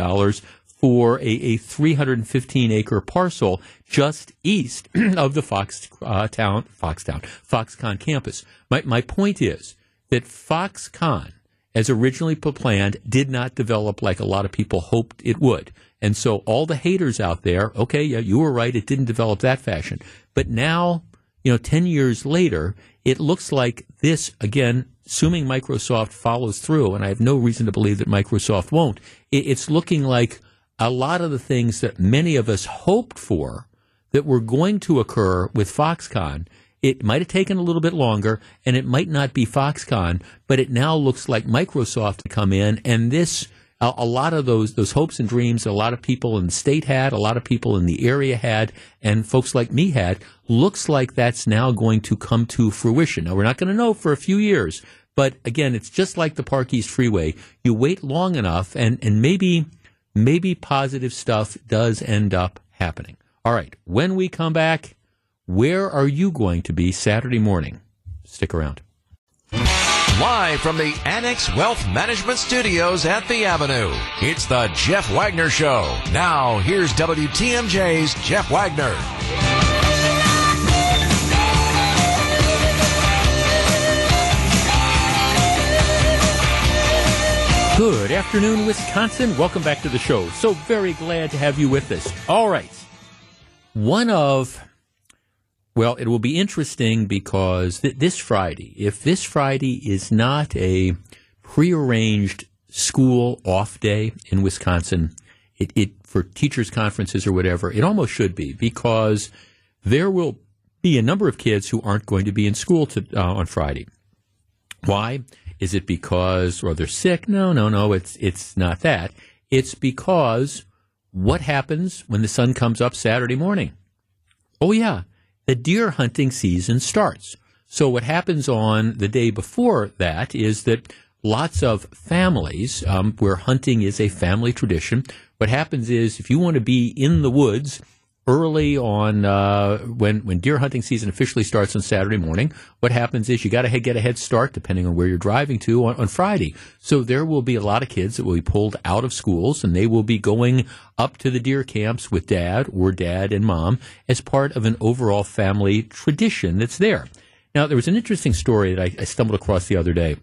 for a, a 315 acre parcel just east of the Foxtown, uh, Foxtown, Foxconn campus. My, my point is that Foxconn as originally planned, did not develop like a lot of people hoped it would. And so all the haters out there, okay, yeah, you were right, it didn't develop that fashion. But now, you know, 10 years later, it looks like this, again, assuming Microsoft follows through, and I have no reason to believe that Microsoft won't, it's looking like a lot of the things that many of us hoped for that were going to occur with Foxconn it might have taken a little bit longer, and it might not be Foxconn, but it now looks like Microsoft to come in, and this a, a lot of those those hopes and dreams a lot of people in the state had, a lot of people in the area had, and folks like me had, looks like that's now going to come to fruition. Now we're not going to know for a few years, but again, it's just like the Park East Freeway. You wait long enough, and and maybe maybe positive stuff does end up happening. All right, when we come back, where are you going to be Saturday morning? Stick around. Live from the Annex Wealth Management Studios at the Avenue, it's the Jeff Wagner Show. Now, here's WTMJ's Jeff Wagner. Good afternoon, Wisconsin. Welcome back to the show. So very glad to have you with us. All right. One of, well, it will be interesting because th- this Friday, if this Friday is not a prearranged school off day in Wisconsin, it, it for teachers' conferences or whatever, it almost should be because there will be a number of kids who aren't going to be in school to, uh, on Friday. Why? Is it because well they're sick? No, no, no. It's it's not that. It's because what happens when the sun comes up Saturday morning? Oh yeah, the deer hunting season starts. So what happens on the day before that is that lots of families um, where hunting is a family tradition. What happens is if you want to be in the woods early on uh, when when deer hunting season officially starts on Saturday morning. What happens is you got to get a head start depending on where you're driving to on, on, Friday. So there will be a lot of kids that will be pulled out of schools and they will be going up to the deer camps with dad or dad and mom as part of an overall family tradition that's there. Now there was an interesting story that I, I stumbled across the other day.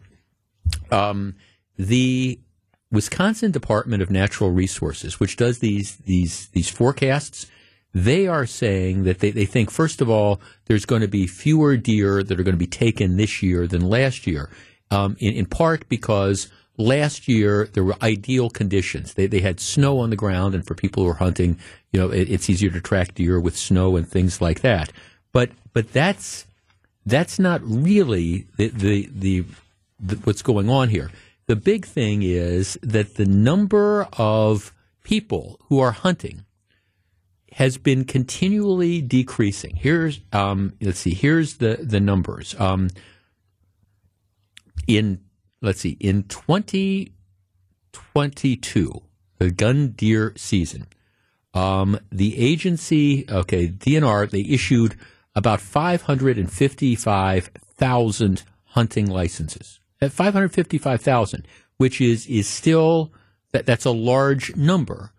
Um, the Wisconsin Department of Natural Resources, which does these these these forecasts they are saying that they, they think, first of all, there's going to be fewer deer that are going to be taken this year than last year, um, in, in part because last year there were ideal conditions. They, they had snow on the ground, and for people who are hunting, you know, it, it's easier to track deer with snow and things like that. But but that's that's not really the, the, the, the what's going on here. The big thing is that the number of people who are hunting has been continually decreasing. Here's um, let's see. Here's the the numbers. Um, in let's see. In 2022, the gun deer season, um, the agency, okay, DNR, they issued about 555,000 hunting licenses. At 555,000, which is is still that that's a large number.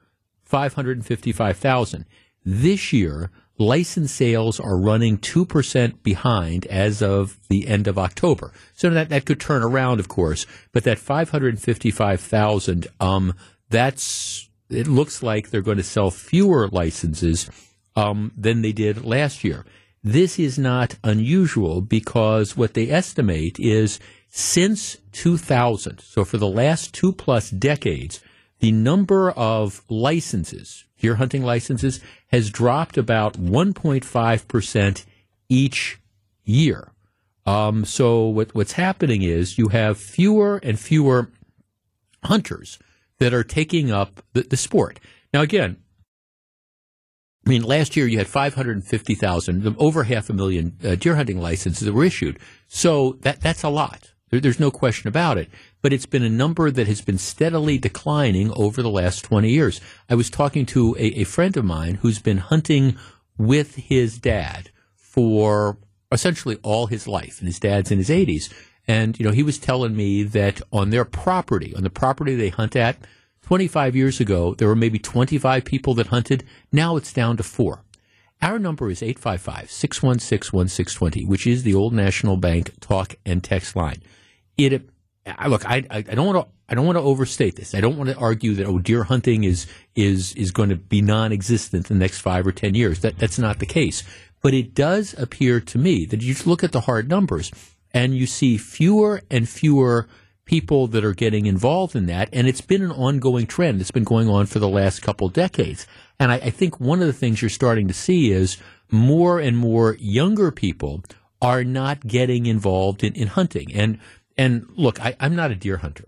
555,000. This year, license sales are running 2% behind as of the end of October. So that, that could turn around, of course, but that 555,000, um, that's, it looks like they're going to sell fewer licenses, um, than they did last year. This is not unusual because what they estimate is since 2000, so for the last two plus decades, the number of licenses, deer hunting licenses, has dropped about 1.5% each year. Um, so what, what's happening is you have fewer and fewer hunters that are taking up the, the sport. Now, again, I mean, last year you had 550,000, over half a million uh, deer hunting licenses that were issued. So that, that's a lot. There, there's no question about it but it's been a number that has been steadily declining over the last 20 years. I was talking to a, a friend of mine who's been hunting with his dad for essentially all his life, and his dad's in his 80s. And, you know, he was telling me that on their property, on the property they hunt at, 25 years ago, there were maybe 25 people that hunted. Now it's down to four. Our number is 855 616 1620, which is the Old National Bank talk and text line. It I, look, I, I don't want to. I don't want to overstate this. I don't want to argue that oh, deer hunting is is is going to be non-existent in the next five or ten years. That that's not the case. But it does appear to me that you look at the hard numbers and you see fewer and fewer people that are getting involved in that, and it's been an ongoing trend. It's been going on for the last couple decades. And I, I think one of the things you're starting to see is more and more younger people are not getting involved in, in hunting. And and look, I, I'm not a deer hunter,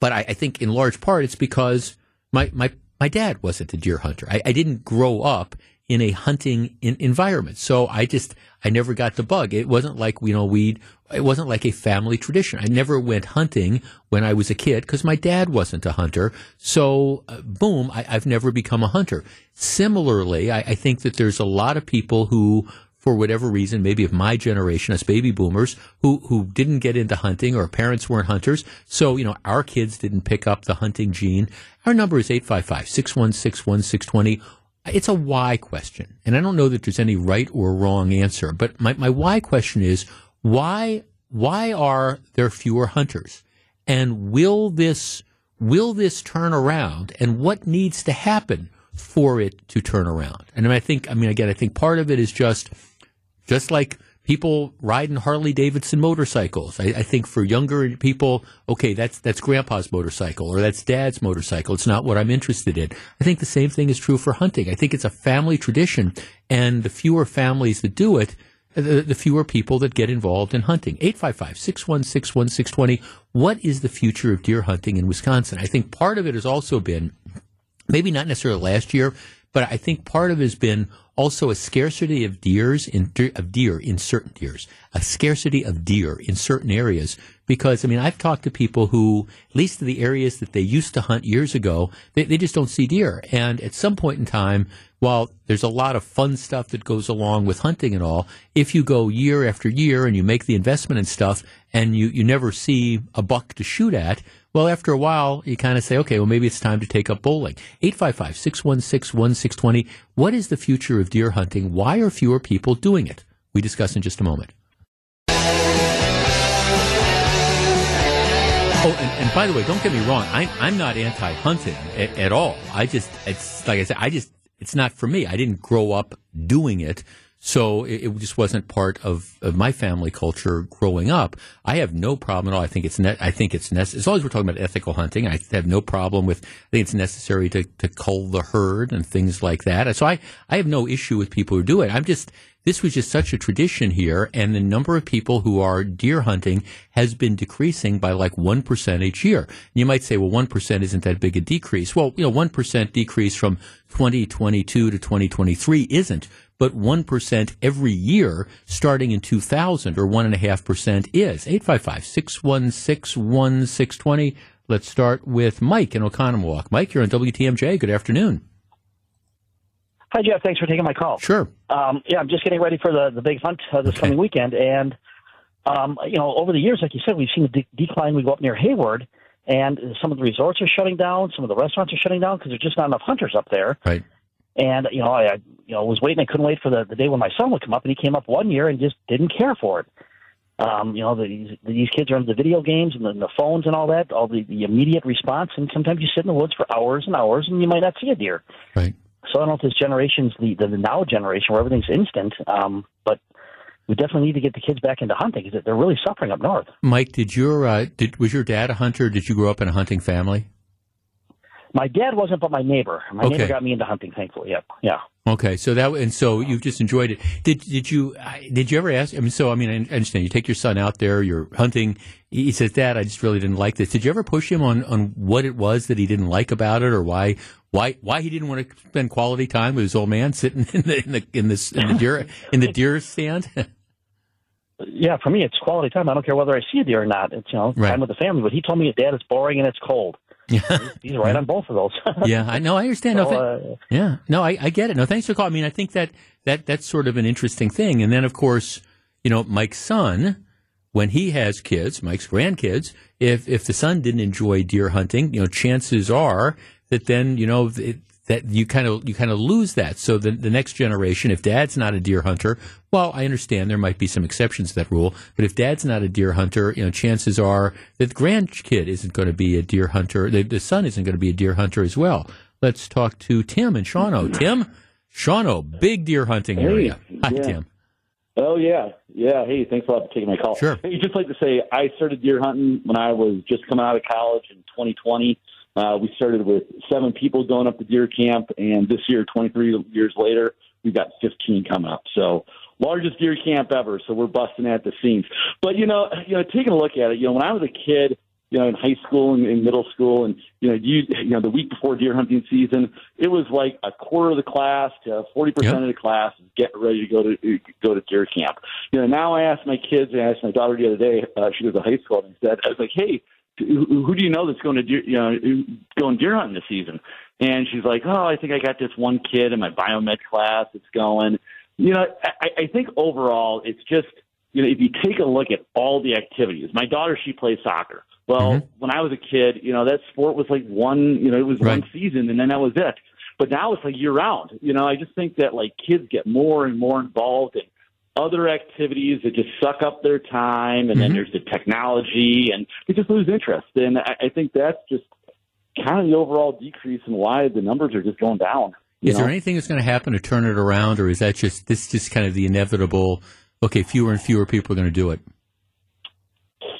but I, I think in large part it's because my my my dad wasn't a deer hunter. I, I didn't grow up in a hunting in, environment, so I just I never got the bug. It wasn't like you know we it wasn't like a family tradition. I never went hunting when I was a kid because my dad wasn't a hunter. So, uh, boom, I, have never become a hunter. Similarly, I, I think that there's a lot of people who for whatever reason, maybe of my generation, us baby boomers, who, who didn't get into hunting or parents weren't hunters. So, you know, our kids didn't pick up the hunting gene. Our number is 855 616 1620. It's a why question. And I don't know that there's any right or wrong answer, but my, my why question is why why are there fewer hunters? And will this will this turn around? And what needs to happen for it to turn around? And I think I mean again I think part of it is just just like people riding Harley Davidson motorcycles. I, I, think for younger people, okay, that's that's grandpa's motorcycle or that's dad's motorcycle. It's not what I'm interested in. I think the same thing is true for hunting. I think it's a family tradition, and the fewer families that do it, the, the fewer people that get involved in hunting. 855 616 1620. What is the future of deer hunting in Wisconsin? I think part of it has also been, maybe not necessarily last year, but I think part of it has been also a scarcity of deers in of deer in certain deers, a scarcity of deer in certain areas. Because I mean, I've talked to people who, at least in the areas that they used to hunt years ago, they, they just don't see deer. And at some point in time, while there's a lot of fun stuff that goes along with hunting and all, if you go year after year and you make the investment and stuff, and you you never see a buck to shoot at, well, after a while, you kind of say, okay, well, maybe it's time to take up bowling. 855 616 1620. What is the future of deer hunting? Why are fewer people doing it? We discuss in just a moment. Oh, and, and by the way, don't get me wrong. I'm, I'm not anti hunting at, at all. I just, it's like I said, I just, it's not for me. I didn't grow up doing it. So it, it, just wasn't part of, of my family culture growing up. I have no problem at all. I think it's ne- I think it's necessary. As long as we're talking about ethical hunting, I have no problem with. I think it's necessary to, to cull the herd and things like that. So I, I have no issue with people who do it. I'm just this was just such a tradition here, and the number of people who are deer hunting has been decreasing by like 1% each year. You might say, well, 1% isn't that big a decrease. Well, you know, 1% decrease from 2022 to 2023 isn't but 1% every year starting in 2000 or 1.5% is. 855 616 1620. Let's start with Mike in Oconomowoc. Mike, you're on WTMJ. Good afternoon. Hi, Jeff. Thanks for taking my call. Sure. Um, yeah, I'm just getting ready for the, the big hunt uh, this okay. coming weekend. And, um, you know, over the years, like you said, we've seen a de- decline. We go up near Hayward, and some of the resorts are shutting down. Some of the restaurants are shutting down because there's just not enough hunters up there. Right. And you know, I you know was waiting. I couldn't wait for the, the day when my son would come up, and he came up one year and just didn't care for it. Um, you know, the, these kids are into the video games and the, the phones and all that, all the, the immediate response. And sometimes you sit in the woods for hours and hours, and you might not see a deer. Right. So I don't know if this generation's the the, the now generation where everything's instant. Um, but we definitely need to get the kids back into hunting because they're really suffering up north. Mike, did your uh, did was your dad a hunter? Did you grow up in a hunting family? My dad wasn't, but my neighbor. My okay. neighbor got me into hunting, thankfully. Yeah, yeah. Okay, so that and so you've just enjoyed it. Did did you did you ever ask? I mean, so I mean, I understand you take your son out there, you're hunting. He says, "Dad, I just really didn't like this." Did you ever push him on on what it was that he didn't like about it, or why why why he didn't want to spend quality time with his old man sitting in the in the in, this, in the deer in the deer stand? yeah, for me, it's quality time. I don't care whether I see a deer or not. It's you know right. time with the family. But he told me, "Dad, it's boring and it's cold." Yeah. He's right on both of those. yeah, I know. I understand. So, no, th- uh, yeah, no, I, I get it. No, thanks for calling. I mean, I think that, that that's sort of an interesting thing. And then, of course, you know, Mike's son, when he has kids, Mike's grandkids, if if the son didn't enjoy deer hunting, you know, chances are that then you know it, that you kind of you kind of lose that. So the the next generation, if dad's not a deer hunter, well, I understand there might be some exceptions to that rule, but if dad's not a deer hunter, you know, chances are that the grandkid isn't going to be a deer hunter. The, the son isn't going to be a deer hunter as well. Let's talk to Tim and Shawano. Mm-hmm. Tim, Shawano, big deer hunting hey, area. Hi, yeah. Tim. Oh yeah, yeah. Hey, thanks a lot for taking my call. Sure. Hey, just like to say, I started deer hunting when I was just coming out of college in 2020. Uh, we started with seven people going up to deer camp, and this year, 23 years later, we've got 15 coming up. So largest deer camp ever. So we're busting at the seams. But you know, you know, taking a look at it, you know, when I was a kid, you know, in high school and in middle school, and you know, you you know, the week before deer hunting season, it was like a quarter of the class to forty percent of the class getting ready to go to go to deer camp. You know, now I asked my kids, I asked my daughter the other day, uh, she goes to high school, and I said, I was like, hey, who, who do you know that's going to deer, you know, going deer hunting this season? And she's like, oh, I think I got this one kid in my biomed class that's going. You know, I, I think overall, it's just you know, if you take a look at all the activities, my daughter, she plays soccer. Well, mm-hmm. when I was a kid, you know, that sport was like one, you know, it was right. one season and then that was it. But now it's like year round. You know, I just think that like kids get more and more involved in other activities that just suck up their time. And mm-hmm. then there's the technology and they just lose interest. And I, I think that's just kind of the overall decrease in why the numbers are just going down. Is know? there anything that's going to happen to turn it around, or is that just this just kind of the inevitable? Okay, fewer and fewer people are going to do it.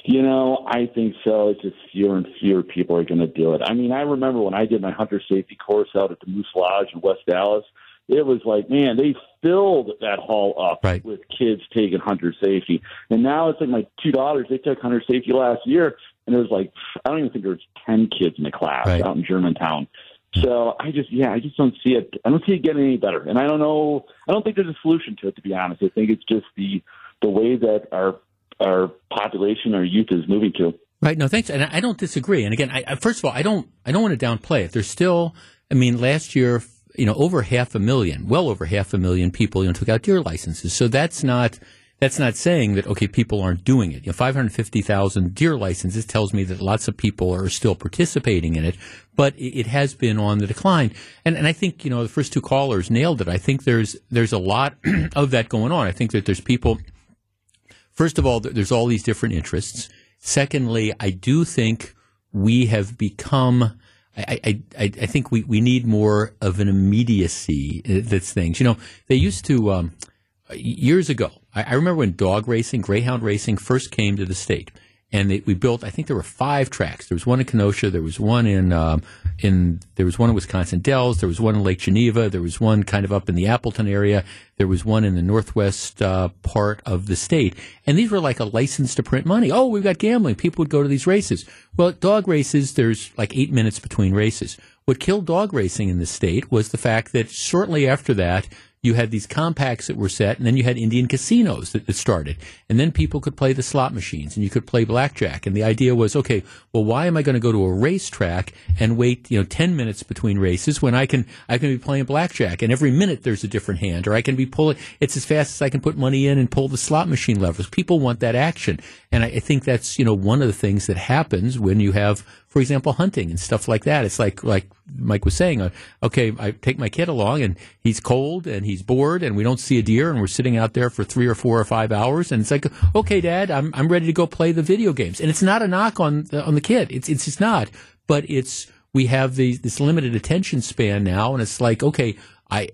You know, I think so. It's just fewer and fewer people are going to do it. I mean, I remember when I did my hunter safety course out at the Moose Lodge in West Allis. It was like, man, they filled that hall up right. with kids taking hunter safety. And now it's like my two daughters, they took hunter safety last year, and there was like, I don't even think there was 10 kids in the class right. out in Germantown. Hmm. So I just, yeah, I just don't see it. I don't see it getting any better. And I don't know, I don't think there's a solution to it, to be honest. I think it's just the, the way that our our population, our youth is moving to. Right. No, thanks. And I don't disagree. And again, I, first of all, I don't, I don't want to downplay it. There's still, I mean, last year, you know, over half a million, well over half a million people, you know, took out deer licenses. So that's not, that's not saying that okay, people aren't doing it. You know, 550,000 deer licenses tells me that lots of people are still participating in it, but it, it, has been on the decline. And and I think you know the first two callers nailed it. I think there's there's a lot of that going on. I think that there's people First of all, there's all these different interests. Secondly, I do think we have become. I, I, I think we, we need more of an immediacy uh, that's things. You know, they used to, um, years ago, I, I remember when dog racing, greyhound racing first came to the state and we built. I think there were five tracks. There was one in Kenosha. There was one in um, in there was one in Wisconsin Dells. There was one in Lake Geneva. There was one kind of up in the Appleton area. There was one in the northwest uh, part of the state. And these were like a license to print money. Oh, we've got gambling. People would go to these races. Well, dog races, there's like eight minutes between races. What killed dog racing in the state was the fact that shortly after that, you had these compacts that were set, and then you had Indian casinos that, that, started. And then people could play the slot machines, and you could play blackjack. And the idea was, okay, well, why am I going to go to a racetrack and wait, you know, 10 minutes between races when I can, I can be playing blackjack, and every minute there's a different hand, or I can be pulling, it's as fast as I can put money in and pull the slot machine levers. People want that action. And I, I think that's, you know, one of the things that happens when you have for example, hunting and stuff like that. It's like like Mike was saying, uh, okay, I take my kid along and he's cold and he's bored and we don't see a deer and we're sitting out there for three or four or five hours and it's like, okay, Dad, I'm I'm ready to go play the video games. And it's not a knock on the, on the kid. It's it's not. But it's we have the, this limited attention span now, and it's like, okay, I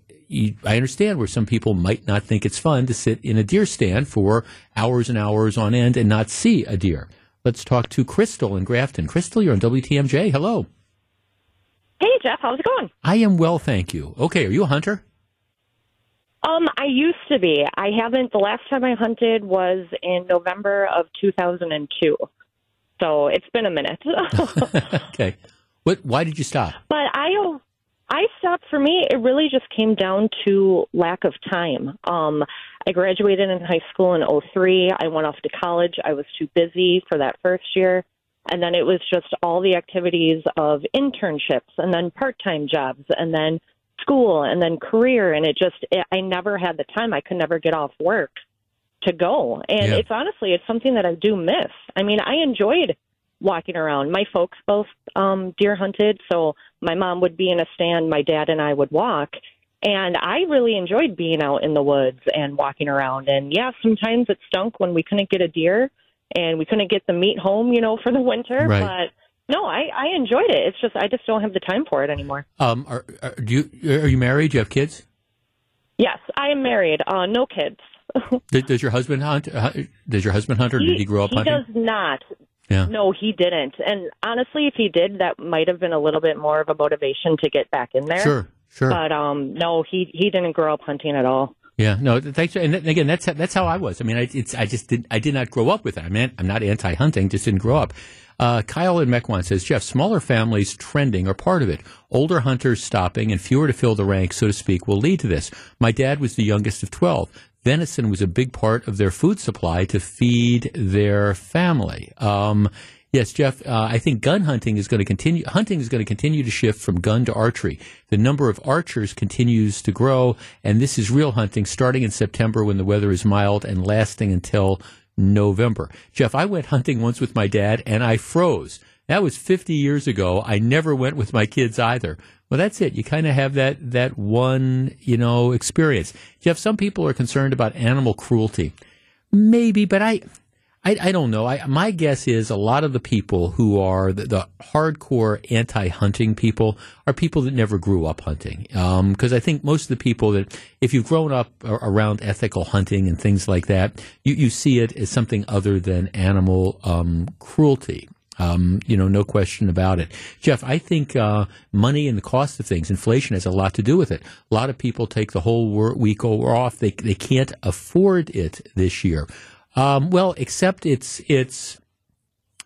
I understand where some people might not think it's fun to sit in a deer stand for hours and hours on end and not see a deer. Let's talk to Crystal in Grafton. Crystal, you're on WTMJ. Hello. Hey, Jeff. How's it going? I am well, thank you. Okay, are you a hunter? Um, I used to be. I haven't. The last time I hunted was in November of 2002. So it's been a minute. okay. What? Why did you stop? But I I stopped for me. It really just came down to lack of time. Um, I graduated in high school in 03. I went off to college. I was too busy for that first year. And then it was just all the activities of internships and then part time jobs and then school and then career. And it just, it, I never had the time. I could never get off work to go. And yeah. it's honestly, it's something that I do miss. I mean, I enjoyed walking around. My folks both um, deer hunted, so my mom would be in a stand, my dad and I would walk. And I really enjoyed being out in the woods and walking around. And yeah, sometimes it stunk when we couldn't get a deer and we couldn't get the meat home, you know, for the winter. Right. But no, I, I enjoyed it. It's just I just don't have the time for it anymore. Um, are, are do you are you married? Do you have kids? Yes, I am married. Uh, no kids. does, does, your husband hunt? Uh, does your husband hunt, or he, did he grow up he hunting? He does not. Yeah. No, he didn't. And honestly, if he did, that might have been a little bit more of a motivation to get back in there. Sure, sure. But um, no, he he didn't grow up hunting at all. Yeah, no, thanks. And again, that's that's how I was. I mean, I, it's I just did I did not grow up with it. I mean, I'm not anti-hunting, just didn't grow up. Uh, Kyle in Mequon says, Jeff, smaller families trending are part of it. Older hunters stopping and fewer to fill the ranks, so to speak, will lead to this. My dad was the youngest of 12. Venison was a big part of their food supply to feed their family. Um, Yes, Jeff. Uh, I think gun hunting is going to continue. Hunting is going to continue to shift from gun to archery. The number of archers continues to grow, and this is real hunting starting in September when the weather is mild and lasting until November. Jeff, I went hunting once with my dad, and I froze. That was 50 years ago. I never went with my kids either. Well, that's it. You kind of have that that one, you know, experience. Jeff, some people are concerned about animal cruelty. Maybe, but I I, I don't know. I, my guess is a lot of the people who are the, the hardcore anti-hunting people are people that never grew up hunting. Because um, I think most of the people that, if you've grown up around ethical hunting and things like that, you, you see it as something other than animal um, cruelty. Um, you know, no question about it. Jeff, I think uh, money and the cost of things, inflation has a lot to do with it. A lot of people take the whole week off. They, they can't afford it this year. Um, well, except it's it's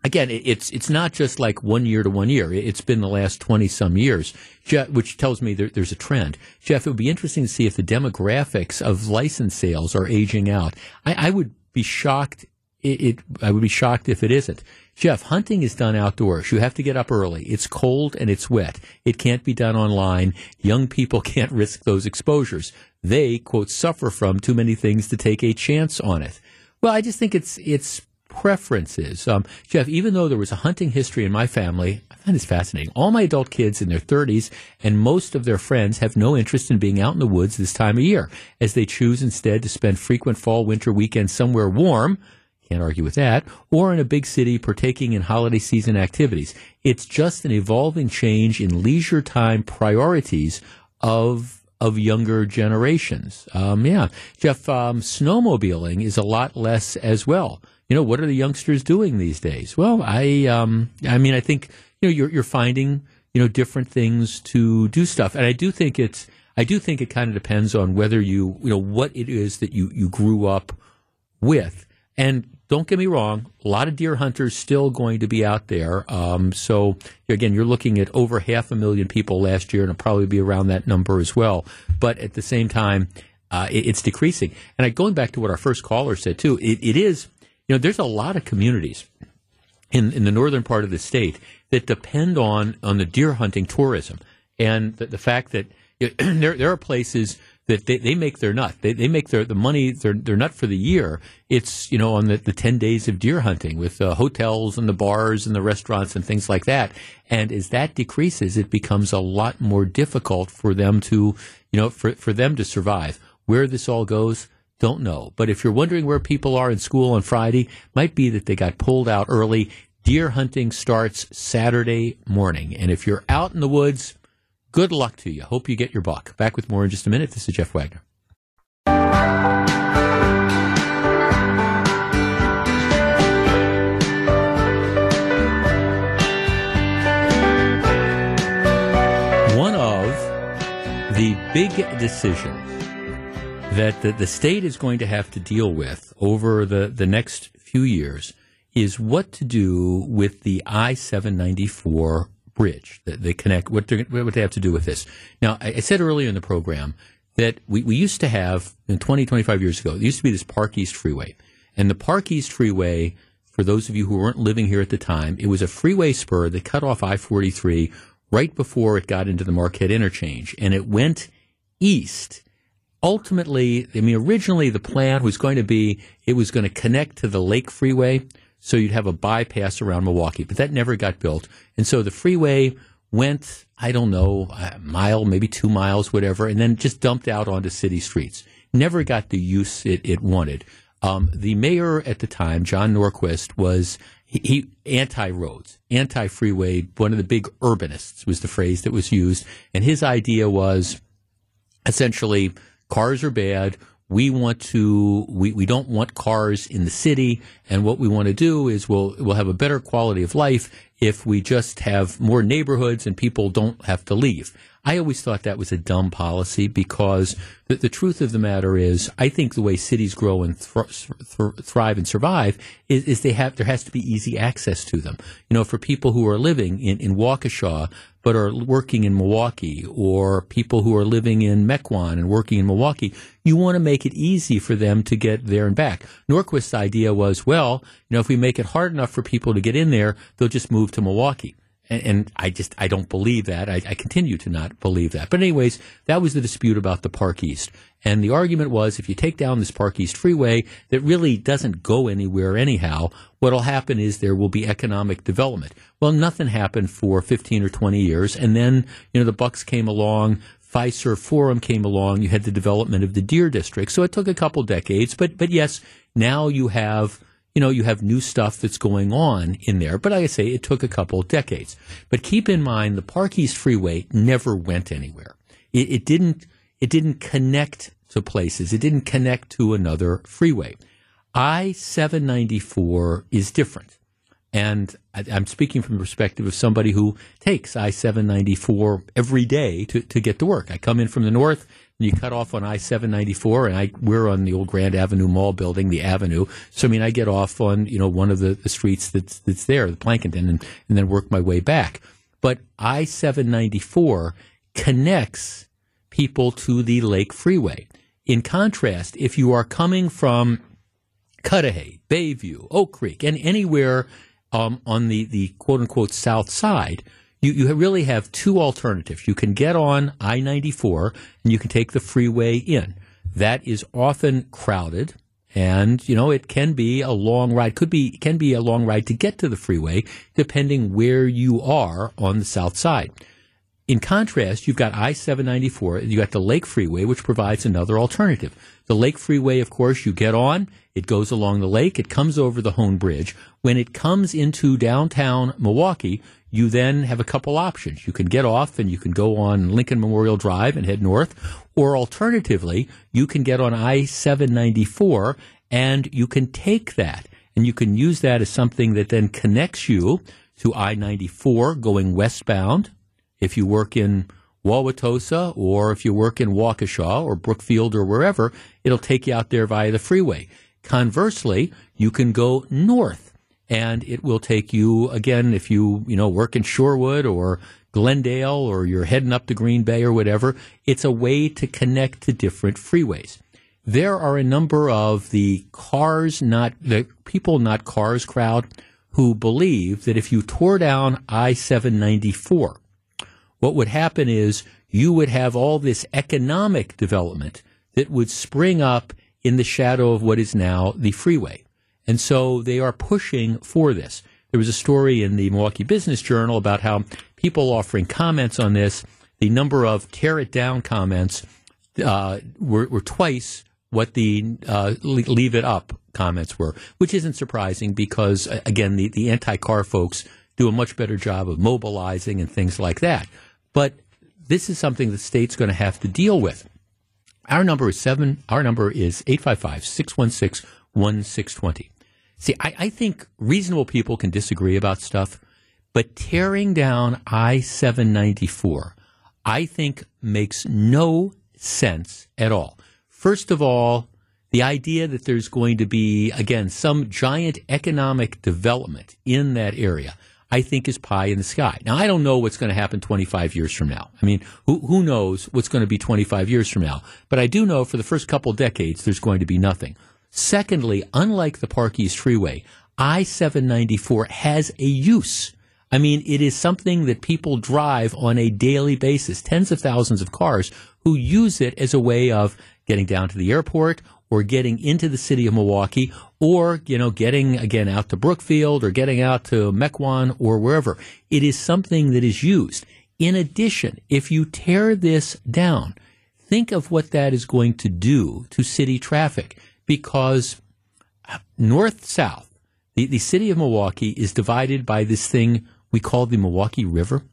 again, it's it's not just like one year to one year. It's been the last twenty some years, Jeff, which tells me there, there's a trend. Jeff, it would be interesting to see if the demographics of license sales are aging out. I, I would be shocked. It, it, I would be shocked if it isn't. Jeff, hunting is done outdoors. You have to get up early. It's cold and it's wet. It can't be done online. Young people can't risk those exposures. They, quote, suffer from too many things to take a chance on it. Well, I just think it's it's preferences. Um, Jeff, even though there was a hunting history in my family, I find this fascinating. All my adult kids in their 30s and most of their friends have no interest in being out in the woods this time of year, as they choose instead to spend frequent fall winter weekends somewhere warm. Can't argue with that. Or in a big city partaking in holiday season activities. It's just an evolving change in leisure time priorities of of younger generations. Um, yeah, Jeff, um, snowmobiling is a lot less as well. You know, what are the youngsters doing these days? Well, I, um, I mean, I think you know you're you're finding you know different things to do stuff, and I do think it's I do think it kind of depends on whether you you know what it is that you you grew up with, and don't get me wrong, a lot of deer hunters still going to be out there. Um, so again, you're looking at over half a million people last year, and it'll probably be around that number as well. But at the same time, uh, it, it's decreasing. And I, going back to what our first caller said too, it, it is you know there's a lot of communities in in the northern part of the state that depend on on the deer hunting tourism, and the, the fact that you know, there there are places that they, they make their nut. They, they make their the money their their nut for the year. It's you know on the, the ten days of deer hunting with the hotels and the bars and the restaurants and things like that. And as that decreases, it becomes a lot more difficult for them to you know for for them to survive. Where this all goes, don't know. But if you're wondering where people are in school on Friday, might be that they got pulled out early. Deer hunting starts Saturday morning, and if you're out in the woods Good luck to you. Hope you get your buck. Back with more in just a minute. This is Jeff Wagner. One of the big decisions that the, the state is going to have to deal with over the, the next few years is what to do with the I 794 bridge that they connect. What, what they have to do with this? Now, I, I said earlier in the program that we, we used to have in 20, 25 years ago. There used to be this Park East Freeway, and the Park East Freeway. For those of you who weren't living here at the time, it was a freeway spur that cut off I-43 right before it got into the Marquette interchange, and it went east ultimately, I mean, originally the plan was going to be it was going to connect to the Lake Freeway, so you'd have a bypass around Milwaukee, but that never got built. And so the freeway went, I don't know, a mile, maybe two miles, whatever, and then just dumped out onto city streets. Never got the use it, it wanted. Um, the mayor at the time, John Norquist, was he, he anti roads, anti freeway. One of the big urbanists was the phrase that was used, and his idea was essentially cars are bad we want to we, we don't want cars in the city and what we want to do is we'll we'll have a better quality of life if we just have more neighborhoods and people don't have to leave. I always thought that was a dumb policy because the, the truth of the matter is, I think the way cities grow and thr- thr- thrive and survive is, is, they have there has to be easy access to them. You know, for people who are living in, in Waukesha but are working in Milwaukee, or people who are living in Mequon and working in Milwaukee, you want to make it easy for them to get there and back. Norquist's idea was, well, you know, if we make it hard enough for people to get in there, they'll just move to Milwaukee and, and I just I don't believe that. I, I, continue to not believe that. But anyways, that was the dispute about the Park East, and the argument was if you take down this Park East freeway that really doesn't go anywhere anyhow, what'll happen is there will be economic development. Well, nothing happened for 15 or 20 years, and then you know the Bucks came along. Fiserv Forum came along. You had the development of the Deer District. So it took a couple decades, but but yes, now you have you know, you have new stuff that's going on in there. But like I say, it took a couple of decades. But keep in mind, the Park East Freeway never went anywhere. It, it didn't. It didn't connect to places. It didn't connect to another freeway. I seven ninety four is different, and I, am speaking from the perspective of somebody who takes I seven ninety four every day to to get to work. I come in from the north you cut off on I seven ninety four, and I we're on the old Grand Avenue Mall building, the Avenue. So I mean, I get off on you know one of the, the streets that's that's there, the Plankinton, and, and then work my way back. But I seven ninety four connects people to the Lake Freeway. In contrast, if you are coming from Cudahy, Bayview, Oak Creek, and anywhere um, on the, the quote unquote south side, you, you really have two alternatives. You can get on I 94 and you can take the freeway in. That is often crowded. And, you know, it can be a long ride, could be, can be a long ride to get to the freeway, depending where you are on the south side. In contrast, you've got I-794, you got the Lake Freeway, which provides another alternative. The Lake Freeway, of course, you get on, it goes along the lake, it comes over the Hoan Bridge. When it comes into downtown Milwaukee, you then have a couple options. You can get off and you can go on Lincoln Memorial Drive and head north, or alternatively, you can get on I 794 and you can take that and you can use that as something that then connects you to I 94 going westbound. If you work in Wauwatosa or if you work in Waukesha or Brookfield or wherever, it'll take you out there via the freeway. Conversely, you can go north and it will take you again if you you know work in Shorewood or Glendale or you're heading up to Green Bay or whatever. It's a way to connect to different freeways. There are a number of the cars not the people not cars crowd who believe that if you tore down I 794, what would happen is you would have all this economic development that would spring up in the shadow of what is now the freeway. And so they are pushing for this. There was a story in the Milwaukee Business Journal about how people offering comments on this, the number of tear it down comments uh, were, were, twice what the uh, leave it up comments were, which isn't surprising because, again, the, the anti car folks do a much better job of mobilizing and things like that. But this is something the state's going to have to deal with. Our number is seven. Our number is 855 616 1620. See, I, I think reasonable people can disagree about stuff, but tearing down I 794, I think makes no sense at all. First of all, the idea that there's going to be, again, some giant economic development in that area, I think is pie in the sky. Now, I don't know what's going to happen 25 years from now. I mean, who, who knows what's going to be 25 years from now? But I do know for the first couple decades, there's going to be nothing. Secondly, unlike the Park East Freeway, I 794 has a use. I mean, it is something that people drive on a daily basis, tens of thousands of cars who use it as a way of getting down to the airport or getting into the city of Milwaukee or, you know, getting again out to Brookfield or getting out to Mequon or wherever. It is something that is used. In addition, if you tear this down, think of what that is going to do to city traffic because north south, the, the city of Milwaukee is divided by this thing we call the Milwaukee River.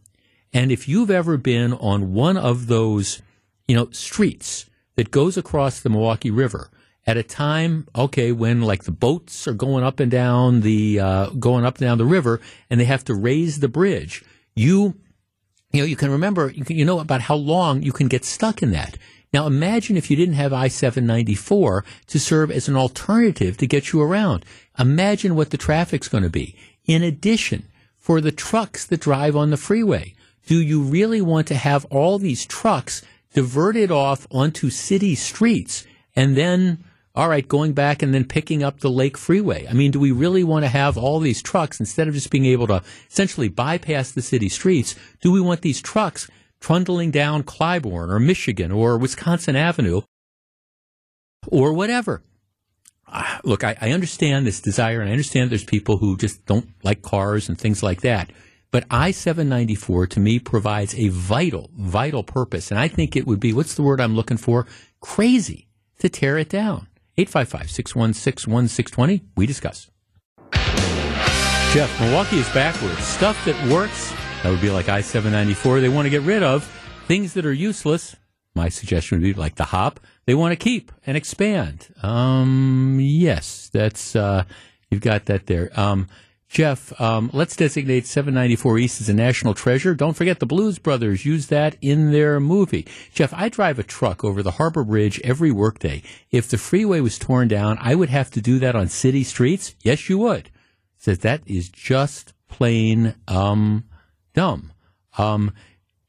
And if you've ever been on one of those, you know, streets that goes across the Milwaukee River at a time, okay, when like the boats are going up and down the uh, going up and down the river, and they have to raise the bridge. You, you know, you can remember, you, can, you know about how long you can get stuck in that. Now imagine if you didn't have I 794 to serve as an alternative to get you around. Imagine what the traffic's going to be. In addition, for the trucks that drive on the freeway, do you really want to have all these trucks diverted off onto city streets and then all right, going back and then picking up the Lake Freeway. I mean, do we really want to have all these trucks instead of just being able to essentially bypass the city streets? Do we want these trucks trundling down Clybourn or Michigan or Wisconsin Avenue or whatever? Uh, look, I, I understand this desire and I understand there's people who just don't like cars and things like that. But I 794 to me provides a vital, vital purpose. And I think it would be, what's the word I'm looking for? Crazy to tear it down. 855 616 1620. We discuss. Jeff, Milwaukee is backwards. Stuff that works, that would be like I 794, they want to get rid of. Things that are useless, my suggestion would be like the hop, they want to keep and expand. Um, yes, that's, uh, you've got that there. Um, Jeff, um, let's designate 794 East as a national treasure. Don't forget the Blues Brothers used that in their movie. Jeff, I drive a truck over the Harbor Bridge every workday. If the freeway was torn down, I would have to do that on city streets. Yes, you would. Says that is just plain um, dumb. Um,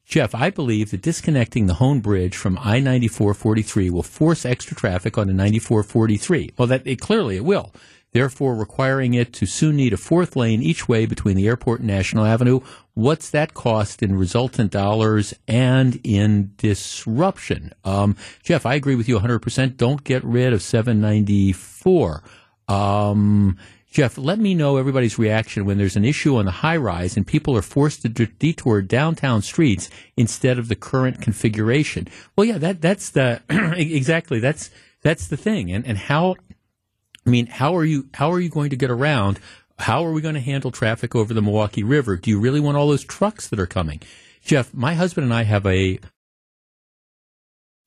Jeff, I believe that disconnecting the Hoan Bridge from I 9443 will force extra traffic on onto 9443. Well, that it, clearly it will therefore requiring it to soon need a fourth lane each way between the airport and National Avenue. What's that cost in resultant dollars and in disruption? Um, Jeff, I agree with you 100%. Don't get rid of 794. Um, Jeff, let me know everybody's reaction when there's an issue on the high rise and people are forced to detour downtown streets instead of the current configuration. Well, yeah, that that's the exactly that's that's the thing, and and how I mean, how are you how are you going to get around? How are we going to handle traffic over the Milwaukee River? Do you really want all those trucks that are coming? Jeff, my husband and I have a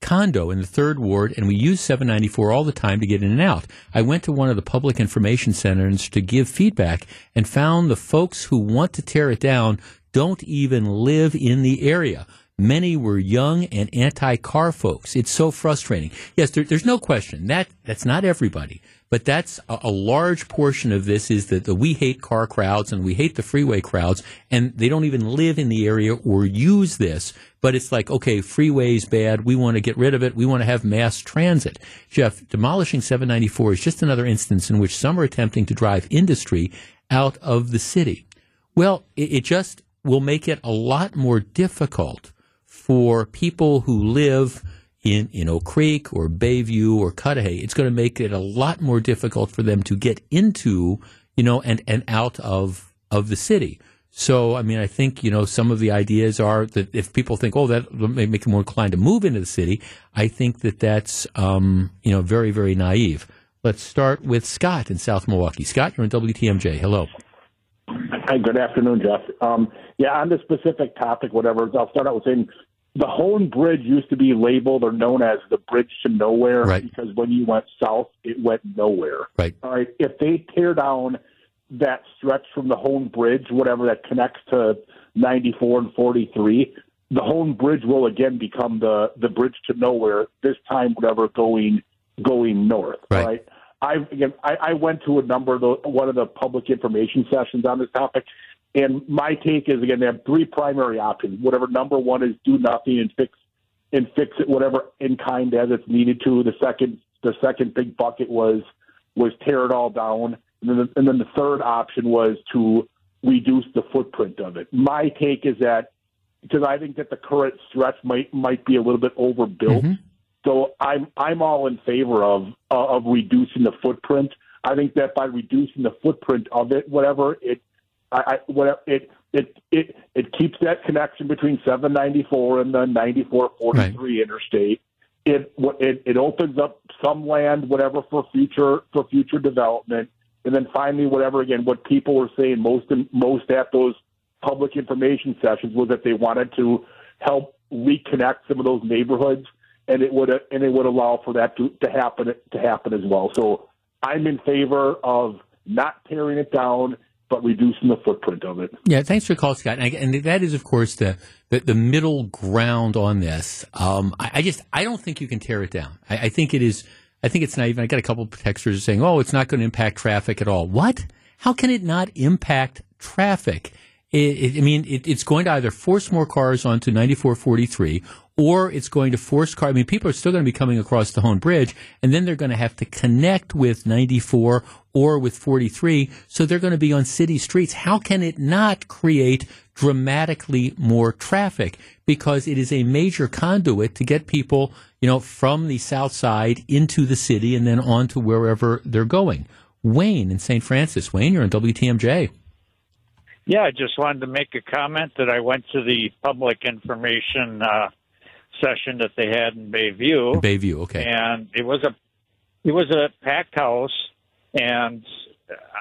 condo in the third ward and we use 794 all the time to get in and out. I went to one of the public information centers to give feedback and found the folks who want to tear it down don't even live in the area. Many were young and anti-car folks. It's so frustrating. Yes, there, there's no question that that's not everybody. But that's a, a large portion of this is that the we hate car crowds and we hate the freeway crowds, and they don't even live in the area or use this. But it's like, okay, freeway's bad. We want to get rid of it. We want to have mass transit. Jeff, demolishing 794 is just another instance in which some are attempting to drive industry out of the city. Well, it, it just will make it a lot more difficult for people who live in, in Oak Creek or Bayview or Cudahy, it's going to make it a lot more difficult for them to get into, you know, and, and out of, of the city. So, I mean, I think, you know, some of the ideas are that if people think, oh, that may make them more inclined to move into the city, I think that that's, um, you know, very, very naive. Let's start with Scott in South Milwaukee. Scott, you're on WTMJ. Hello. Hi, good afternoon, Jeff. Um, yeah, on this specific topic, whatever, I'll start out with saying the Hoan Bridge used to be labeled or known as the Bridge to Nowhere right. because when you went south, it went nowhere. Right. All right. If they tear down that stretch from the Hoan Bridge, whatever that connects to 94 and 43, the Hoan Bridge will again become the the Bridge to Nowhere. This time, whatever going going north. Right. right? I again, I, I went to a number of the one of the public information sessions on this topic, and my take is again they have three primary options. Whatever number one is do nothing and fix and fix it whatever in kind as it's needed to. The second the second big bucket was was tear it all down. And then the, and then the third option was to reduce the footprint of it. My take is that because I think that the current stretch might might be a little bit overbuilt. Mm-hmm. So I'm I'm all in favor of uh, of reducing the footprint. I think that by reducing the footprint of it, whatever it I, I what it it it it keeps that connection between 794 and the 9443 right. interstate. It it it opens up some land, whatever for future for future development, and then finally, whatever again, what people were saying most most at those public information sessions was that they wanted to help reconnect some of those neighborhoods. and it would and it would allow for that to, to happen to happen as well. So I'm in favor of not tearing it down, but reducing the footprint of it. Yeah, thanks for the call, Scott. And, that is, of course, the the, the middle ground on this. Um, I, I just I don't think you can tear it down. I, I think it is. I think it's not even. I got a couple of texters saying, "Oh, it's not going to impact traffic at all." What? How can it not impact traffic? It, it, I mean, it, it's going to either force more cars onto 9443 or it's going to force cars. I mean, people are still going to be coming across the Hoan Bridge, and then they're going to have to connect with 94 or with 43, so they're going to be on city streets. How can it not create dramatically more traffic? Because it is a major conduit to get people, you know, from the south side into the city and then on to wherever they're going. Wayne in St. Francis. Wayne, you're on WTMJ. Yeah, I just wanted to make a comment that I went to the public information uh, session that they had in Bayview. Bayview, okay. And it was a it was a packed house, and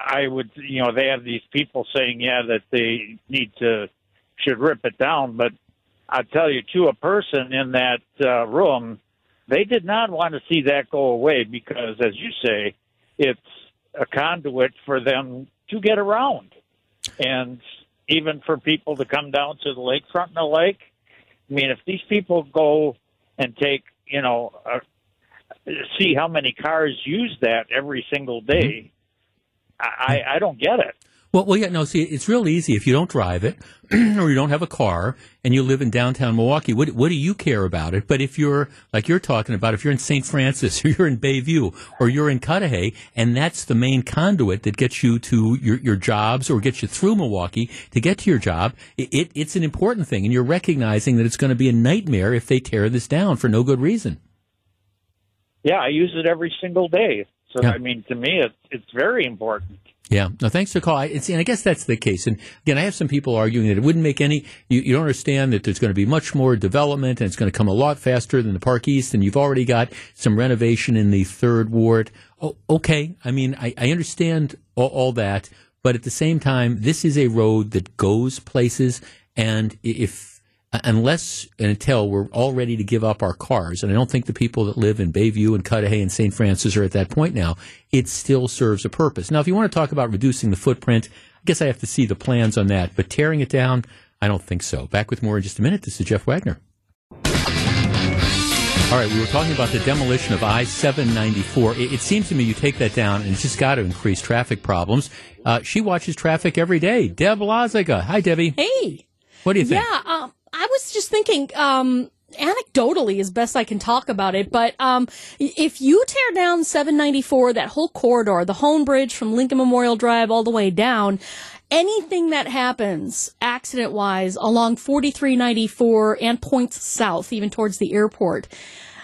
I would you know they have these people saying yeah that they need to should rip it down, but I tell you to a person in that uh, room, they did not want to see that go away because, as you say, it's a conduit for them to get around and even for people to come down to the lakefront and the lake. I mean, if these people go and take, you know, uh, see how many cars use that every single day, I, I don't get it. Well, well, yeah, no. See, it's real easy if you don't drive it, or you don't have a car, and you live in downtown Milwaukee. What what do you care about it? But if you're like you're talking about, if you're in St. Francis, or you're in Bayview, or you're in Cudahy, and that's the main conduit that gets you to your, your jobs or gets you through Milwaukee to get to your job, it it's an important thing, and you're recognizing that it's going to be a nightmare if they tear this down for no good reason. Yeah, I use it every single day. So Yeah. I mean, to me, it's it's very important. Yeah. No, thanks for the call. I, it's, and I guess that's the case. And again, I have some people arguing that it wouldn't make any, you, you don't understand that there's going to be much more development and it's going to come a lot faster than the Park East. And you've already got some renovation in the third ward. Oh, okay. I mean, I, I understand all, all that. But at the same time, this is a road that goes places. And if, unless and until we're all ready to give up our cars, and I don't think the people that live in Bayview and Cudahy and St. Francis are at that point now, it still serves a purpose. Now, if you want to talk about reducing the footprint, I guess I have to see the plans on that, but tearing it down, I don't think so. Back with more in just a minute. This is Jeff Wagner. All right, we were talking about the demolition of I 794. It, it seems to me you take that down and it's just got to increase traffic problems. Uh, she watches traffic every day. Deb Laziga. Hi, Debbie. Hey. What do you think? Yeah, um, I was just thinking, um, anecdotally, as best I can talk about it, but um, if you tear down 794, that whole corridor, the Hoan Bridge from Lincoln Memorial Drive all the way down, anything that happens accident wise along 4394 and points south, even towards the airport,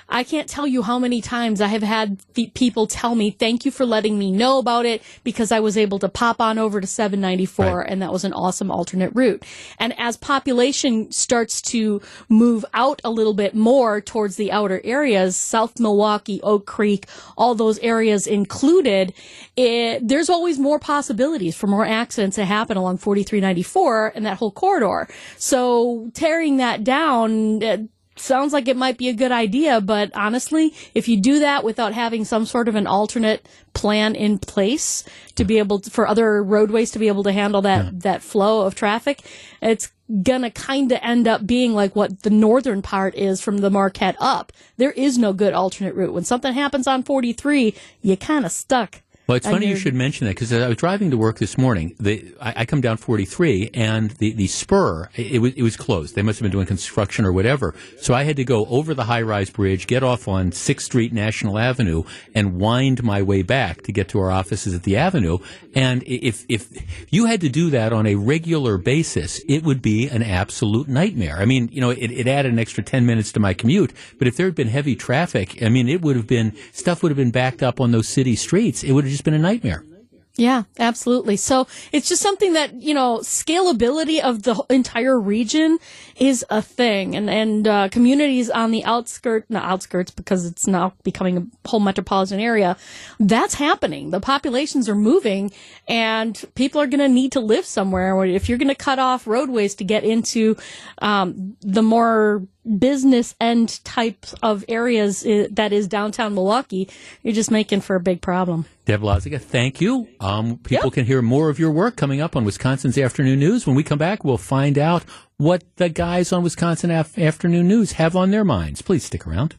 I can't tell you how many times I have had people tell me, thank you for letting me know about it because I was able to pop on over to 794 and that was an awesome alternate route. And as population starts to move out a little bit more towards the outer areas, South Milwaukee, Oak Creek, all those areas included, it, there's always more possibilities for more accidents to happen along 4394 and that whole corridor. So tearing that down, uh, sounds like it might be a good idea, but honestly, if you do that without having some sort of an alternate plan in place to be able to, for other roadways to be able to handle that, that flow of traffic, it's gonna kind of end up being like what the northern part is from the Marquette up. There is no good alternate route. When something happens on 43, you kind of stuck. Well, it's funny you should mention that because I was driving to work this morning. The, I, I come down 43, and the, the spur it, it was it was closed. They must have been doing construction or whatever. So I had to go over the high rise bridge, get off on Sixth Street National Avenue, and wind my way back to get to our offices at the Avenue. And if if you had to do that on a regular basis, it would be an absolute nightmare. I mean, you know, it, it added an extra 10 minutes to my commute, but if there had been heavy traffic, I mean, it would have been stuff would have been backed up on those city streets. It would have just been a nightmare. Yeah, absolutely. So it's just something that, you know, scalability of the entire region is a thing. And, and, uh, communities on the outskirts, not outskirts because it's now becoming a whole metropolitan area, that's happening. The populations are moving and people are going to need to live somewhere. If you're going to cut off roadways to get into, um, the more business end types of areas uh, that is downtown Milwaukee, you're just making for a big problem. Deb Loziga, thank you. Um, people can hear more of your work coming up on Wisconsin's Afternoon News. When we come back, we'll find out what the guys on Wisconsin Af- Afternoon News have on their minds. Please stick around.